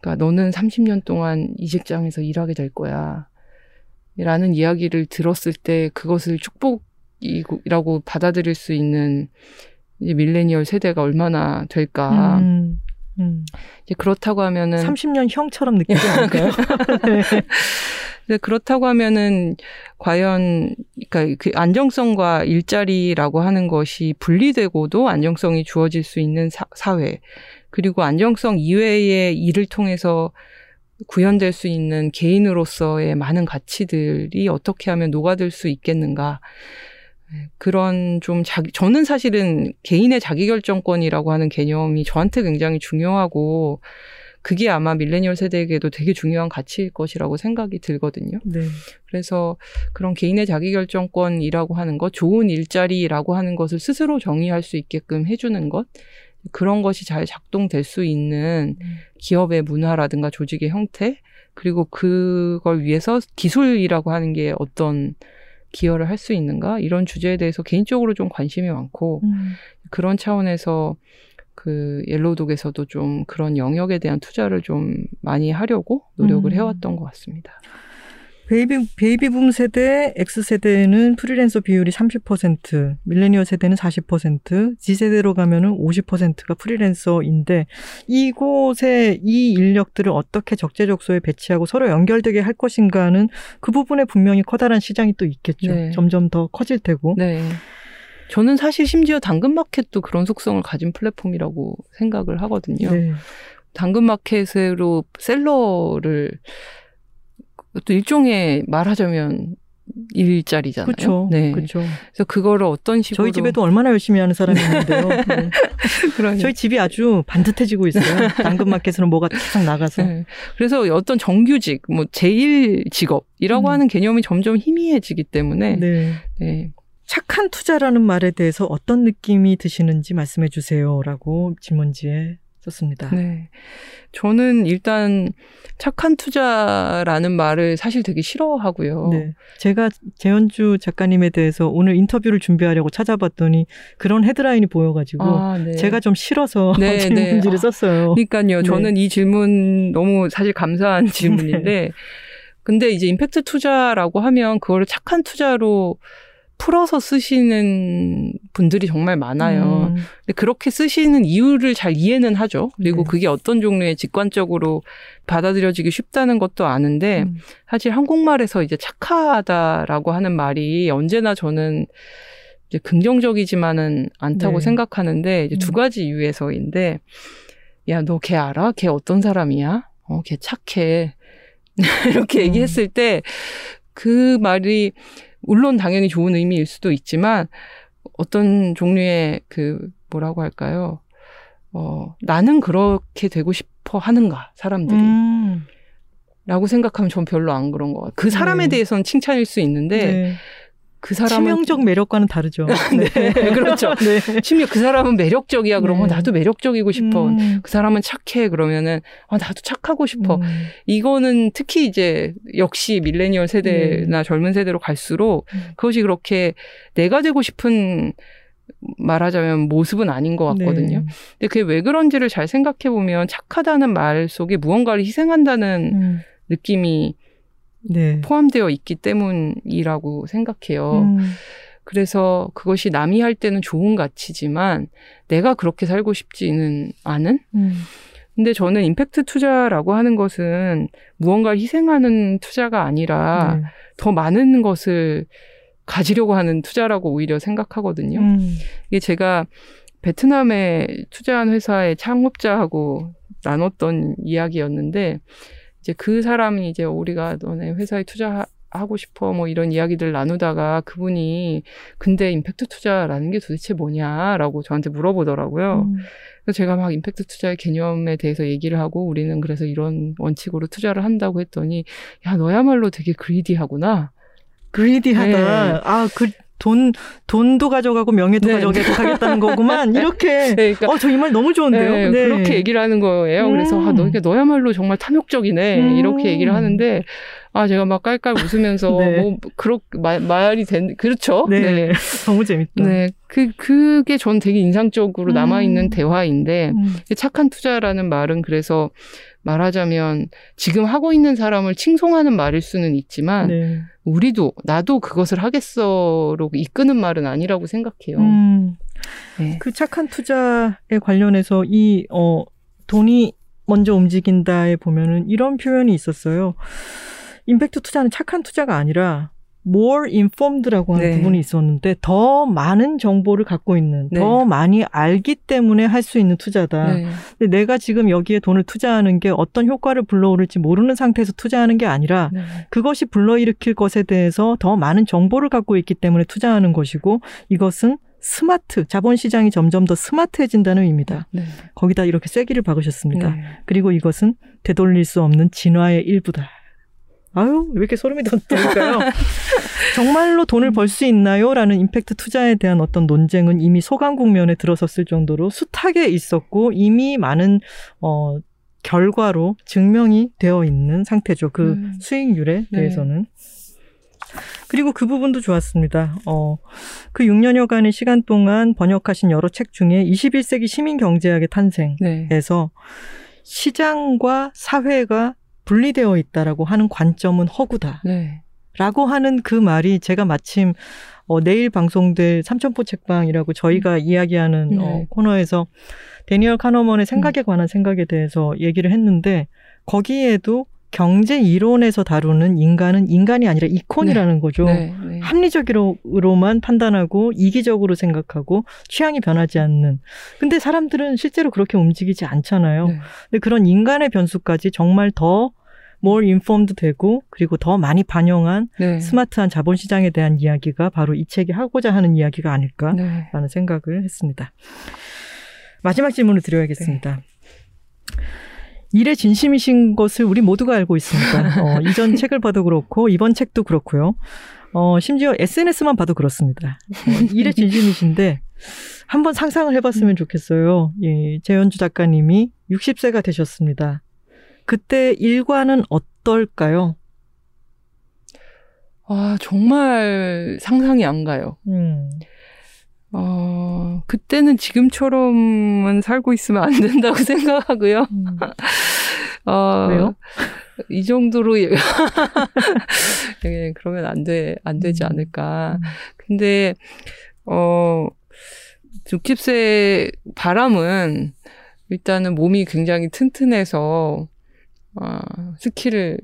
그러니까 너는 30년 동안 이 직장에서 일하게 될 거야. 라는 이야기를 들었을 때 그것을 축복이라고 받아들일 수 있는 이제 밀레니얼 세대가 얼마나 될까. 음, 음. 이제 그렇다고 하면은 30년 형처럼 느끼지 않을까요? 네. 그렇다고 하면은 과연 그러니까 그 안정성과 일자리라고 하는 것이 분리되고도 안정성이 주어질 수 있는 사, 사회 그리고 안정성 이외의 일을 통해서 구현될 수 있는 개인으로서의 많은 가치들이 어떻게 하면 녹아들 수 있겠는가 그런 좀 자기 저는 사실은 개인의 자기결정권이라고 하는 개념이 저한테 굉장히 중요하고 그게 아마 밀레니얼 세대에게도 되게 중요한 가치일 것이라고 생각이 들거든요. 네. 그래서 그런 개인의 자기결정권이라고 하는 것, 좋은 일자리라고 하는 것을 스스로 정의할 수 있게끔 해주는 것, 그런 것이 잘 작동될 수 있는 기업의 문화라든가 조직의 형태, 그리고 그걸 위해서 기술이라고 하는 게 어떤 기여를 할 수 있는가, 이런 주제에 대해서 개인적으로 좀 관심이 많고, 음. 그런 차원에서 그 옐로우독에서도 좀 그런 영역에 대한 투자를 좀 많이 하려고 노력을 음. 해왔던 것 같습니다. 베이비 베이비붐 세대 X 세대는 프리랜서 비율이 30%, 밀레니얼 세대는 40%, Z 세대로 가면은 50%가 프리랜서인데 이곳에 이 인력들을 어떻게 적재적소에 배치하고 서로 연결되게 할 것인가는 그 부분에 분명히 커다란 시장이 또 있겠죠. 네. 점점 더 커질 테고. 네. 저는 사실 심지어 당근마켓도 그런 속성을 가진 플랫폼이라고 생각을 하거든요. 네. 당근마켓으로 셀러를 또 일종의 말하자면 일자리잖아요. 그렇죠. 네. 그렇죠. 그래서 그거를 어떤 식으로 저희 집에도 얼마나 열심히 하는 사람이 있는데요. 네. 그러니 저희 집이 아주 반듯해지고 있어요. 당근마켓으로 뭐가 탁 나가서. 네. 그래서 어떤 정규직, 뭐 제일 직업이라고 음. 하는 개념이 점점 희미해지기 때문에 네. 네. 착한 투자라는 말에 대해서 어떤 느낌이 드시는지 말씀해 주세요라고 질문지에 썼습니다. 네. 저는 일단 착한 투자라는 말을 사실 되게 싫어하고요. 네. 제가 재현주 작가님에 대해서 오늘 인터뷰를 준비하려고 찾아봤더니 그런 헤드라인이 보여가지고 아, 네. 제가 좀 싫어서 네, 질문지를 네. 아, 썼어요. 그러니까요. 네. 저는 이 질문 너무 사실 감사한 질문인데, 근데 이제 임팩트 투자라고 하면 그거를 착한 투자로 풀어서 쓰시는 분들이 정말 많아요. 음, 근데 그렇게 쓰시는 이유를 잘 이해는 하죠. 그리고 네. 그게 어떤 종류의 직관적으로 받아들여지기 쉽다는 것도 아는데, 음. 사실 한국말에서 이제 착하다라고 하는 말이 언제나 저는 이제 긍정적이지만은 않다고 네. 생각하는데 이제 두 음. 가지 이유에서인데 야, 너 걔 알아? 걔 어떤 사람이야? 어, 걔 착해. 이렇게 음. 얘기했을 때 그 말이 물론 당연히 좋은 의미일 수도 있지만 어떤 종류의 그 뭐라고 할까요? 어, 나는 그렇게 되고 싶어 하는가, 사람들이. 음. 라고 생각하면 전 별로 안 그런 것 같아요. 그 사람에 네. 대해서는 칭찬일 수 있는데 네. 그 사람은 치명적 매력과는 다르죠. 네, 그렇죠. 네. 심지어 그 사람은 매력적이야 그러면 네. 나도 매력적이고 싶어. 음. 그 사람은 착해 그러면은 아 나도 착하고 싶어. 음. 이거는 특히 이제 역시 밀레니얼 세대나 젊은 세대로 갈수록 음. 그것이 그렇게 내가 되고 싶은 말하자면 모습은 아닌 것 같거든요. 네. 근데 그게 왜 그런지를 잘 생각해 보면 착하다는 말 속에 무언가를 희생한다는 음. 느낌이 네. 포함되어 있기 때문이라고 생각해요. 음. 그래서 그것이 남이 할 때는 좋은 가치지만 내가 그렇게 살고 싶지는 않은? 음. 근데 저는 임팩트 투자라고 하는 것은 무언가를 희생하는 투자가 아니라 네. 더 많은 것을 가지려고 하는 투자라고 오히려 생각하거든요. 음. 이게 제가 베트남에 투자한 회사의 창업자하고 나눴던 이야기였는데 이제 그 사람이 이제 우리가 너네 회사에 투자하고 싶어 뭐 이런 이야기들 나누다가 그분이 근데 임팩트 투자라는 게 도대체 뭐냐라고 저한테 물어보더라고요. 음. 그래서 제가 막 임팩트 투자의 개념에 대해서 얘기를 하고 우리는 그래서 이런 원칙으로 투자를 한다고 했더니 야 너야말로 되게 그리디하구나. 그리디하다. 네. 아, 그 돈 돈도 가져가고 명예도 네. 가져가겠다는 거구만. 이렇게. 네, 그러니까 어, 저 이 말 너무 좋은데요. 네, 그렇게 얘기를 하는 거예요. 그래서 아, 음. 너, 너야말로 정말 탐욕적이네. 음. 이렇게 얘기를 하는데, 아, 제가 막 깔깔 웃으면서, 네. 뭐, 그렇, 말, 말이 된, 그렇죠? 네. 너무 재밌다. 네. 그, 그게 전 되게 인상적으로 음. 남아 있는 대화인데, 음. 착한 투자라는 말은 그래서 말하자면 지금 하고 있는 사람을 칭송하는 말일 수는 있지만, 네. 우리도, 나도 그것을 하겠어로 이끄는 말은 아니라고 생각해요. 음. 네. 그 착한 투자에 관련해서 이, 어, 돈이 먼저 움직인다에 보면은 이런 표현이 있었어요. 임팩트 투자는 착한 투자가 아니라 more informed라고 하는 네. 부분이 있었는데 더 많은 정보를 갖고 있는, 네. 더 많이 알기 때문에 할 수 있는 투자다. 네. 근데 내가 지금 여기에 돈을 투자하는 게 어떤 효과를 불러오를지 모르는 상태에서 투자하는 게 아니라 네. 그것이 불러일으킬 것에 대해서 더 많은 정보를 갖고 있기 때문에 투자하는 것이고 이것은 스마트, 자본 시장이 점점 더 스마트해진다는 의미다. 네. 거기다 이렇게 쐐기를 박으셨습니다. 네. 그리고 이것은 되돌릴 수 없는 진화의 일부다. 아유, 왜 이렇게 소름이 돋을까요? 정말로 돈을 벌 수 있나요? 라는 임팩트 투자에 대한 어떤 논쟁은 이미 소강 국면에 들어섰을 정도로 숱하게 있었고 이미 많은 어 결과로 증명이 되어 있는 상태죠. 그 음. 수익률에 네. 대해서는. 그리고 그 부분도 좋았습니다. 어, 그 6년여간의 시간 동안 번역하신 여러 책 중에 21세기 시민 경제학의 탄생, 네. 에서 시장과 사회가 분리되어 있다라고 하는 관점은 허구다. 네. 라고 하는 그 말이 제가 마침 어, 내일 방송될 삼천포 책방이라고 저희가 이야기하는 네. 어, 코너에서 데니얼 카너먼의 생각에 관한 생각에 대해서 얘기를 했는데 거기에도 경제 이론에서 다루는 인간은 인간이 아니라 이콘이라는 거죠. 네. 네. 합리적으로만 판단하고 이기적으로 생각하고 취향이 변하지 않는. 근데 사람들은 실제로 그렇게 움직이지 않잖아요. 네. 근데 그런 인간의 변수까지 정말 더 more informed 되고 그리고 더 많이 반영한 네. 스마트한 자본시장에 대한 이야기가 바로 이 책이 하고자 하는 이야기가 아닐까라는 네. 생각을 했습니다. 마지막 질문을 드려야겠습니다. 일에 진심이신 것을 우리 모두가 알고 있습니다. 어, 이전 책을 봐도 그렇고 이번 책도 그렇고요. 어, 심지어 SNS만 봐도 그렇습니다. 어, 일에 진심이신데 한번 상상을 해봤으면 좋겠어요. 예, 재현주 작가님이 60세가 되셨습니다. 그때 일과는 어떨까요? 아, 정말 상상이 안 가요. 음, 어, 그때는 지금처럼은 살고 있으면 안 된다고 생각하고요. 음. 어, 왜요? 이 정도로, 예, 그러면 안 돼, 안 되지 음. 않을까. 근데, 어, 60세 바람은 일단은 몸이 굉장히 튼튼해서, 어, 스키를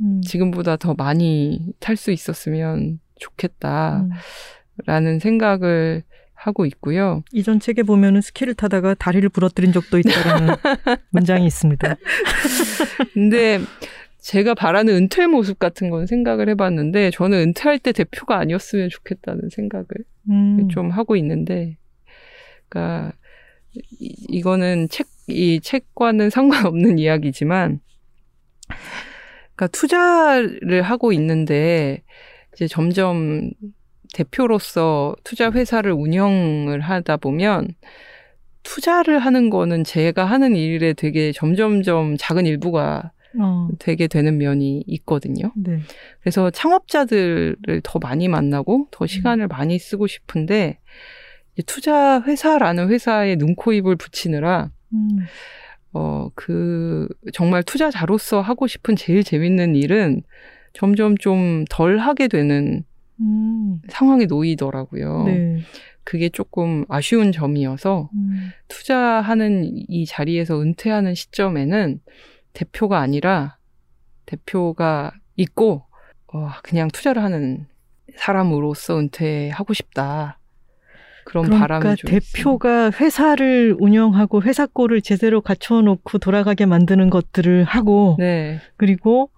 음. 지금보다 더 많이 탈 수 있었으면 좋겠다. 음. 라는 생각을 하고 있고요. 이전 책에 보면은 스키를 타다가 다리를 부러뜨린 적도 있다라는 문장이 있습니다. 근데 제가 바라는 은퇴 모습 같은 건 생각을 해봤는데 저는 은퇴할 때 대표가 아니었으면 좋겠다는 생각을 음. 좀 하고 있는데, 그러니까 이, 이거는 책 이 책과는 상관없는 이야기지만, 그러니까 투자를 하고 있는데 이제 점점 대표로서 투자 회사를 운영을 하다 보면 투자를 하는 거는 제가 하는 일에 되게 점점점 작은 일부가 어. 되게 되는 면이 있거든요. 네. 그래서 창업자들을 더 많이 만나고 더 시간을 많이 쓰고 싶은데 투자 회사라는 회사에 눈코입을 붙이느라 음. 어, 그, 정말 투자자로서 하고 싶은 제일 재밌는 일은 점점 좀 덜 하게 되는 음. 상황에 놓이더라고요. 네. 그게 조금 아쉬운 점이어서 음. 투자하는 이 자리에서 은퇴하는 시점에는 대표가 아니라 대표가 있고, 어, 그냥 투자를 하는 사람으로서 은퇴하고 싶다. 그런 바람이 그러니까 좀 있어요. 대표가 회사를 운영하고 회사 꼴을 제대로 갖춰놓고 돌아가게 만드는 것들을 하고 네, 그리고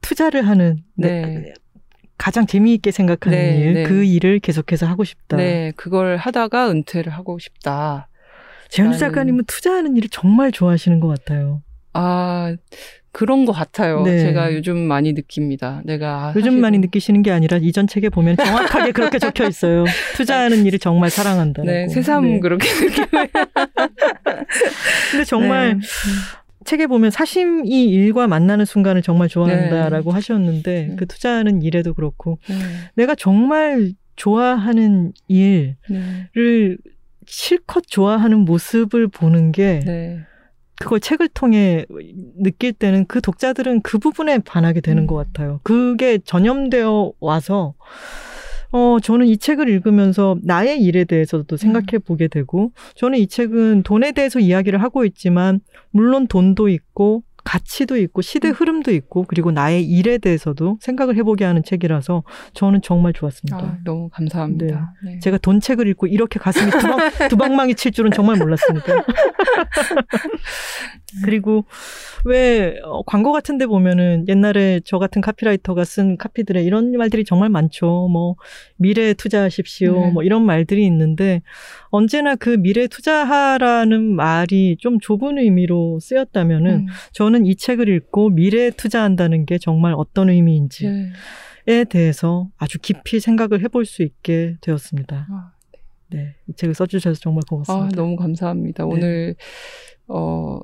투자를 하는 네. 가장 재미있게 생각하는 네, 일, 네. 그 일을 계속해서 하고 싶다. 네, 그걸 하다가 은퇴를 하고 싶다. 나는- 작가님은 투자하는 일을 정말 좋아하시는 것 같아요. 아, 그런 것 같아요. 네. 제가 요즘 많이 느낍니다. 내가 아, 요즘 사실은- 많이 느끼시는 게 아니라 이전 책에 보면 정확하게 그렇게 적혀 있어요. 투자하는 일을 정말 사랑한다고. 네, 새삼 그렇게 느껴요. 근데 정말 네. 책에 보면 사심 이 일과 만나는 순간을 정말 좋아한다라고 하셨는데 네. 그 투자하는 일에도 그렇고 네, 내가 정말 좋아하는 일을 네, 실컷 좋아하는 모습을 보는 게 네. 그걸 책을 통해 느낄 때는 그 독자들은 그 부분에 반하게 되는 음. 것 같아요. 그게 전염되어 와서 어 저는 이 책을 읽으면서 나의 일에 대해서도 생각해 보게 되고 저는 이 책은 돈에 대해서 이야기를 하고 있지만 물론 돈도 있고 가치도 있고 시대 음. 흐름도 있고 그리고 나의 일에 대해서도 생각을 해보게 하는 책이라서 저는 정말 좋았습니다. 아, 너무 감사합니다. 네. 제가 돈 책을 읽고 이렇게 가슴이 두방, 두방망이 칠 줄은 정말 몰랐습니다. 그리고 왜 어, 광고 같은 데 보면은 옛날에 저 같은 카피라이터가 쓴 카피들에 이런 말들이 정말 많죠. 뭐 미래에 투자하십시오. 네. 뭐 이런 말들이 있는데 언제나 그 미래 투자하라는 말이 좀 좁은 의미로 쓰였다면은 음, 저는 이 책을 읽고 미래에 투자한다는 게 정말 어떤 의미인지에 네. 대해서 아주 깊이 생각을 해볼 수 있게 되었습니다. 아, 네, 이 책을 써주셔서 정말 아, 고맙습니다. 너무 감사합니다. 네. 오늘 어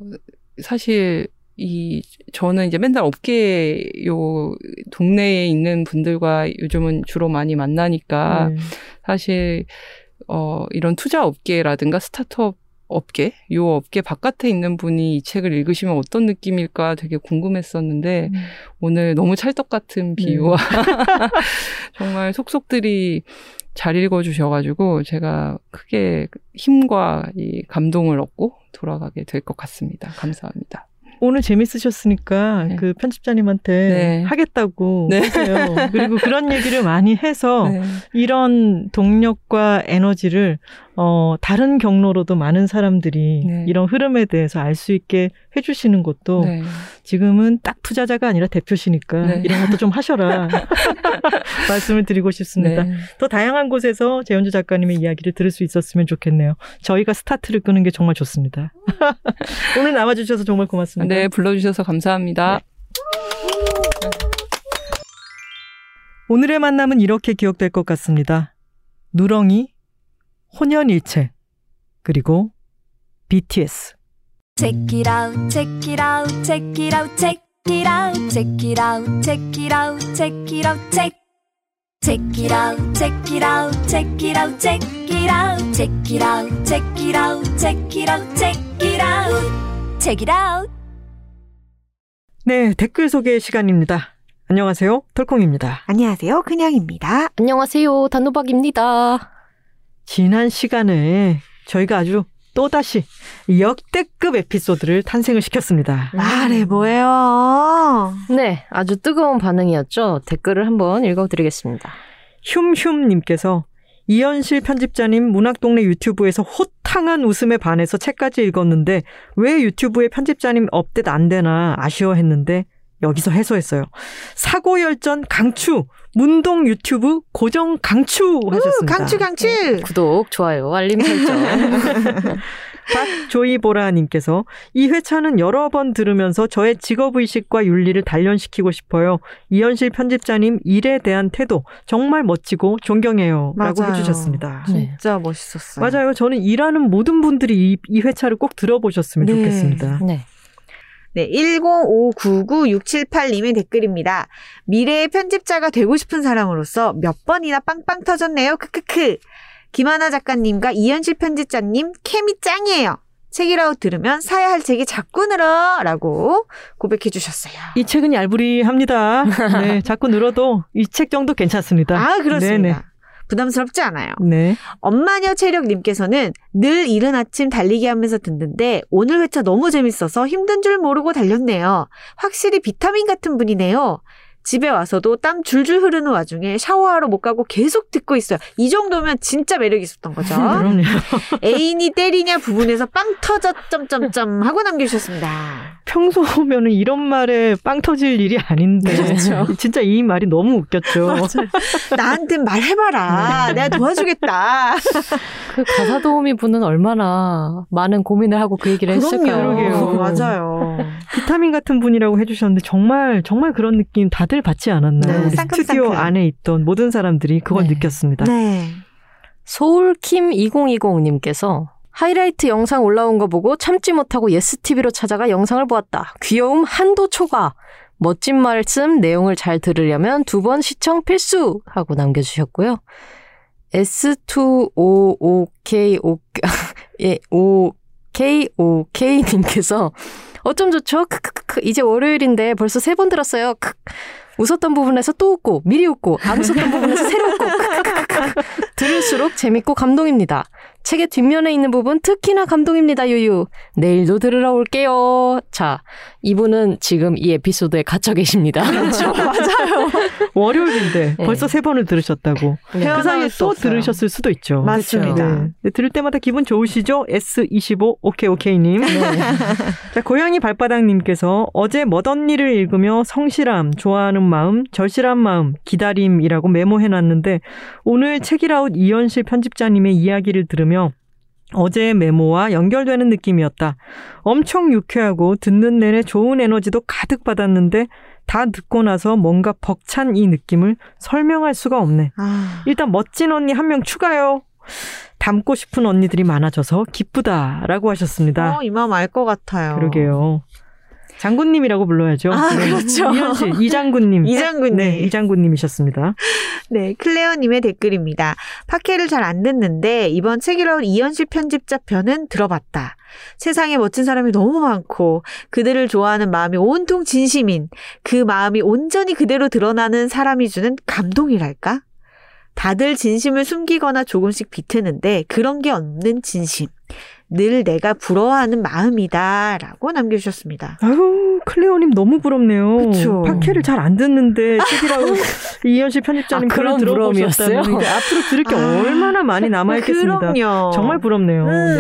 사실 이 저는 이제 맨날 업계 요 동네에 있는 분들과 요즘은 주로 많이 만나니까 네. 사실 어 이런 투자 업계라든가 스타트업 업계 요 업계 바깥에 있는 분이 이 책을 읽으시면 어떤 느낌일까 되게 궁금했었는데 음. 오늘 너무 찰떡 같은 네. 비유와 정말 속속들이 잘 읽어주셔가지고 제가 크게 힘과 이 감동을 얻고 돌아가게 될 것 같습니다. 감사합니다. 오늘 재밌으셨으니까 네. 그 편집자님한테 네. 하겠다고 네. 하세요. 그리고 그런 얘기를 많이 해서 네. 이런 동력과 에너지를 어, 다른 경로로도 많은 사람들이 네. 이런 흐름에 대해서 알 수 있게 해주시는 것도 네. 지금은 딱 투자자가 아니라 대표시니까 네. 이런 것도 좀 하셔라 말씀을 드리고 싶습니다. 네. 더 다양한 곳에서 재현주 작가님의 이야기를 들을 수 있었으면 좋겠네요. 저희가 스타트를 끄는 게 정말 좋습니다. 오늘 나와주셔서 정말 고맙습니다. 네, 불러주셔서 감사합니다. 오늘의 만남은 이렇게 기억될 것 같습니다. 누렁이, 혼연일체, 그리고 BTS. Check it out, check it out, check it out, check it out, check it out, check it out, check it out, check. Check it out, check it out, check it out, check it out, check it out, check it out, check it out, check it out, check it out. 네, 댓글 소개 시간입니다. 안녕하세요. 털콩입니다. 안녕하세요. 그냥입니다. 안녕하세요. 단호박입니다. 지난 시간에 저희가 아주 또다시 역대급 에피소드를 탄생을 시켰습니다. 말해 뭐예요? 네, 아주 뜨거운 반응이었죠. 댓글을 한번 읽어드리겠습니다. 흉흉님께서 이현실 편집자님 문학동네 유튜브에서 호탕한 웃음에 반해서 책까지 읽었는데 왜 유튜브에 편집자님 업데이트 안 되나 아쉬워했는데 여기서 해소했어요. 사고 열전 강추 문동 유튜브 고정 강추 하셨습니다. 강추 강추. 구독, 좋아요, 알림 설정. 박조이보라님께서 이 회차는 여러 번 들으면서 저의 직업의식과 윤리를 단련시키고 싶어요. 이현실 편집자님 일에 대한 태도 정말 멋지고 존경해요. 라고 맞아요. 해주셨습니다. 네. 진짜 멋있었어요. 맞아요. 저는 일하는 모든 분들이 이, 이 회차를 꼭 들어보셨으면 네. 좋겠습니다. 네. 네, 10599-678님의 댓글입니다. 미래의 편집자가 되고 싶은 사람으로서 몇 번이나 빵빵 터졌네요. 크크크. 김하나 작가님과 이현실 편집자님 케미 짱이에요. 책이라고 들으면 사야 할 책이 자꾸 늘어 라고 고백해 주셨어요. 이 책은 얄부리합니다. 네, 자꾸 늘어도 이 책 정도 괜찮습니다. 아, 그렇습니다. 네네. 부담스럽지 않아요. 네. 엄마녀 체력님께서는 늘 이른 아침 달리기 하면서 듣는데 오늘 회차 너무 재밌어서 힘든 줄 모르고 달렸네요. 확실히 비타민 같은 분이네요. 집에 와서도 땀 줄줄 흐르는 와중에 샤워하러 못 가고 계속 듣고 있어요. 이 정도면 진짜 매력 있었던 거죠. 그럼요. 애인이 때리냐 부분에서 빵 터졌 점점점 하고 남겨주셨습니다. 평소면은 이런 말에 빵 터질 일이 아닌데. 그렇죠. 진짜 이 말이 너무 웃겼죠. 나한테 말해봐라. 내가 도와주겠다. 그 가사 도우미 분은 얼마나 많은 고민을 하고 그 얘기를 했을까요? 그러게요. 맞아요. 비타민 같은 분이라고 해주셨는데 정말 정말 그런 느낌 다들 받지 않았나요? 네, 우리 상큼상큼. 스튜디오 안에 있던 모든 사람들이 그걸 네. 느꼈습니다. 네. 소울킴2020님께서 하이라이트 영상 올라온 거 보고 참지 못하고 예스TV로 찾아가 영상을 보았다. 귀여움 한도 초과. 멋진 말씀, 내용을 잘 들으려면 두 번 시청 필수! 하고 남겨주셨고요. S255K5, 예, 5K5K님께서 어쩜 좋죠? 크크크크. 이제 월요일인데 벌써 세 번 들었어요. 크. 웃었던 부분에서 또 웃고, 미리 웃고, 안 웃었던 부분에서 새로 웃고. 들을수록 재밌고 감동입니다. 책의 뒷면에 있는 부분 특히나 감동입니다, 유유. 내일도 들으러 올게요. 자, 이분은 지금 이 에피소드에 갇혀 계십니다. 그렇죠. 맞아요. 월요일인데 네. 벌써 세 번을 들으셨다고. 그 헤어나올 사이에 수또 없어요. 들으셨을 수도 있죠. 맞습니다. 네. 네, 들을 때마다 기분 좋으시죠? S25 오케이 오케이님. 자, 고양이 발바닥님께서 어제 멋언니를 읽으며 성실함, 좋아하는 마음, 절실한 마음, 기다림이라고 메모해놨는데 오늘 책이라웃 이현실 편집자님의 이야기를 들으 며 어제의 메모와 연결되는 느낌이었다. 엄청 유쾌하고 듣는 내내 좋은 에너지도 가득 받았는데 다 듣고 나서 뭔가 벅찬 이 느낌을 설명할 수가 없네. 아, 일단 멋진 언니 한 명 추가요. 닮고 싶은 언니들이 많아져서 기쁘다라고 하셨습니다. 어, 이 마음 알 것 같아요. 그러게요. 장군님이라고 불러야죠. 아, 그렇죠. 이현실 이장군님. 이장군님. 네, 이장군님이셨습니다. 네, 클레어님의 댓글입니다. 팟캐를 잘 안 듣는데 이번 책이라운 이현실 편집자 편은 들어봤다. 세상에 멋진 사람이 너무 많고 그들을 좋아하는 마음이 온통 진심인 그 마음이 온전히 그대로 드러나는 사람이 주는 감동이랄까? 다들 진심을 숨기거나 조금씩 비트는데 그런 게 없는 진심. 늘 내가 부러워하는 마음이다. 라고 남겨주셨습니다. 아유, 클레오님 너무 부럽네요. 그쵸. 팟캐를 잘 안 듣는데 책이라고 이현실 편집자님 아, 그런 부러움이었어요? 앞으로 들을 게 아, 얼마나 많이 남아있겠습니다. 그럼요. 정말 부럽네요. 음.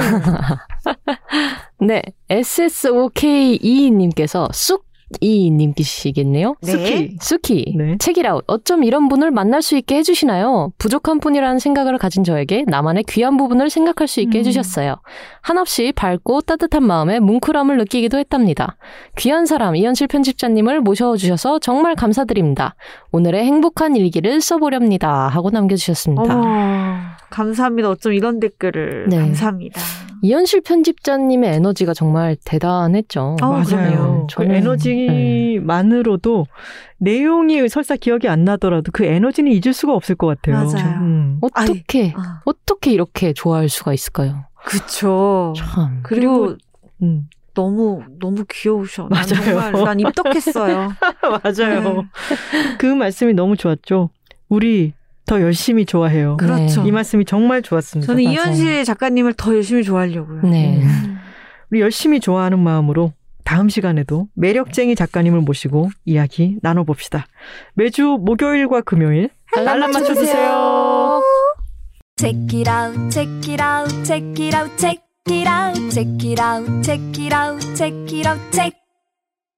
네, SSOKE님께서 쑥 이님이시겠네요. 네. 스키. 수키, 네. 책이라웃. 어쩜 이런 분을 만날 수 있게 해주시나요? 부족한 분이라는 생각을 가진 저에게 나만의 귀한 부분을 생각할 수 있게 음. 해주셨어요. 한없이 밝고 따뜻한 마음에 뭉클함을 느끼기도 했답니다. 귀한 사람 이현실 편집자님을 모셔주셔서 정말 감사드립니다. 오늘의 행복한 일기를 써보렵니다. 하고 남겨주셨습니다. 어머, 감사합니다. 어쩜 이런 댓글을. 네. 감사합니다. 이현실 편집자님의 에너지가 정말 대단했죠. 어, 맞아요. 그 에너지만으로도 내용이 설사 기억이 안 나더라도 그 에너지는 잊을 수가 없을 것 같아요. 맞아요. 음. 어떻게 아, 어떻게 이렇게 좋아할 수가 있을까요? 그쵸. 참. 그리고 음. 너무 너무 귀여우셔. 난 맞아요. 정말 난 입덕했어요. 맞아요. 그 말씀이 너무 좋았죠. 우리 더 열심히 좋아해요. 그렇죠. 이 말씀이 정말 좋았습니다. 저는. 이현실 작가님을 더 열심히 좋아하려고요. 네. 음. 우리 열심히 좋아하는 마음으로 다음 시간에도 매력쟁이 작가님을 모시고 이야기 나눠봅시다. 매주 목요일과 금요일 알람 알람 맞춰주세요. Check it out, check it out, check it out, check it out, check it out, check it out, check it out, check.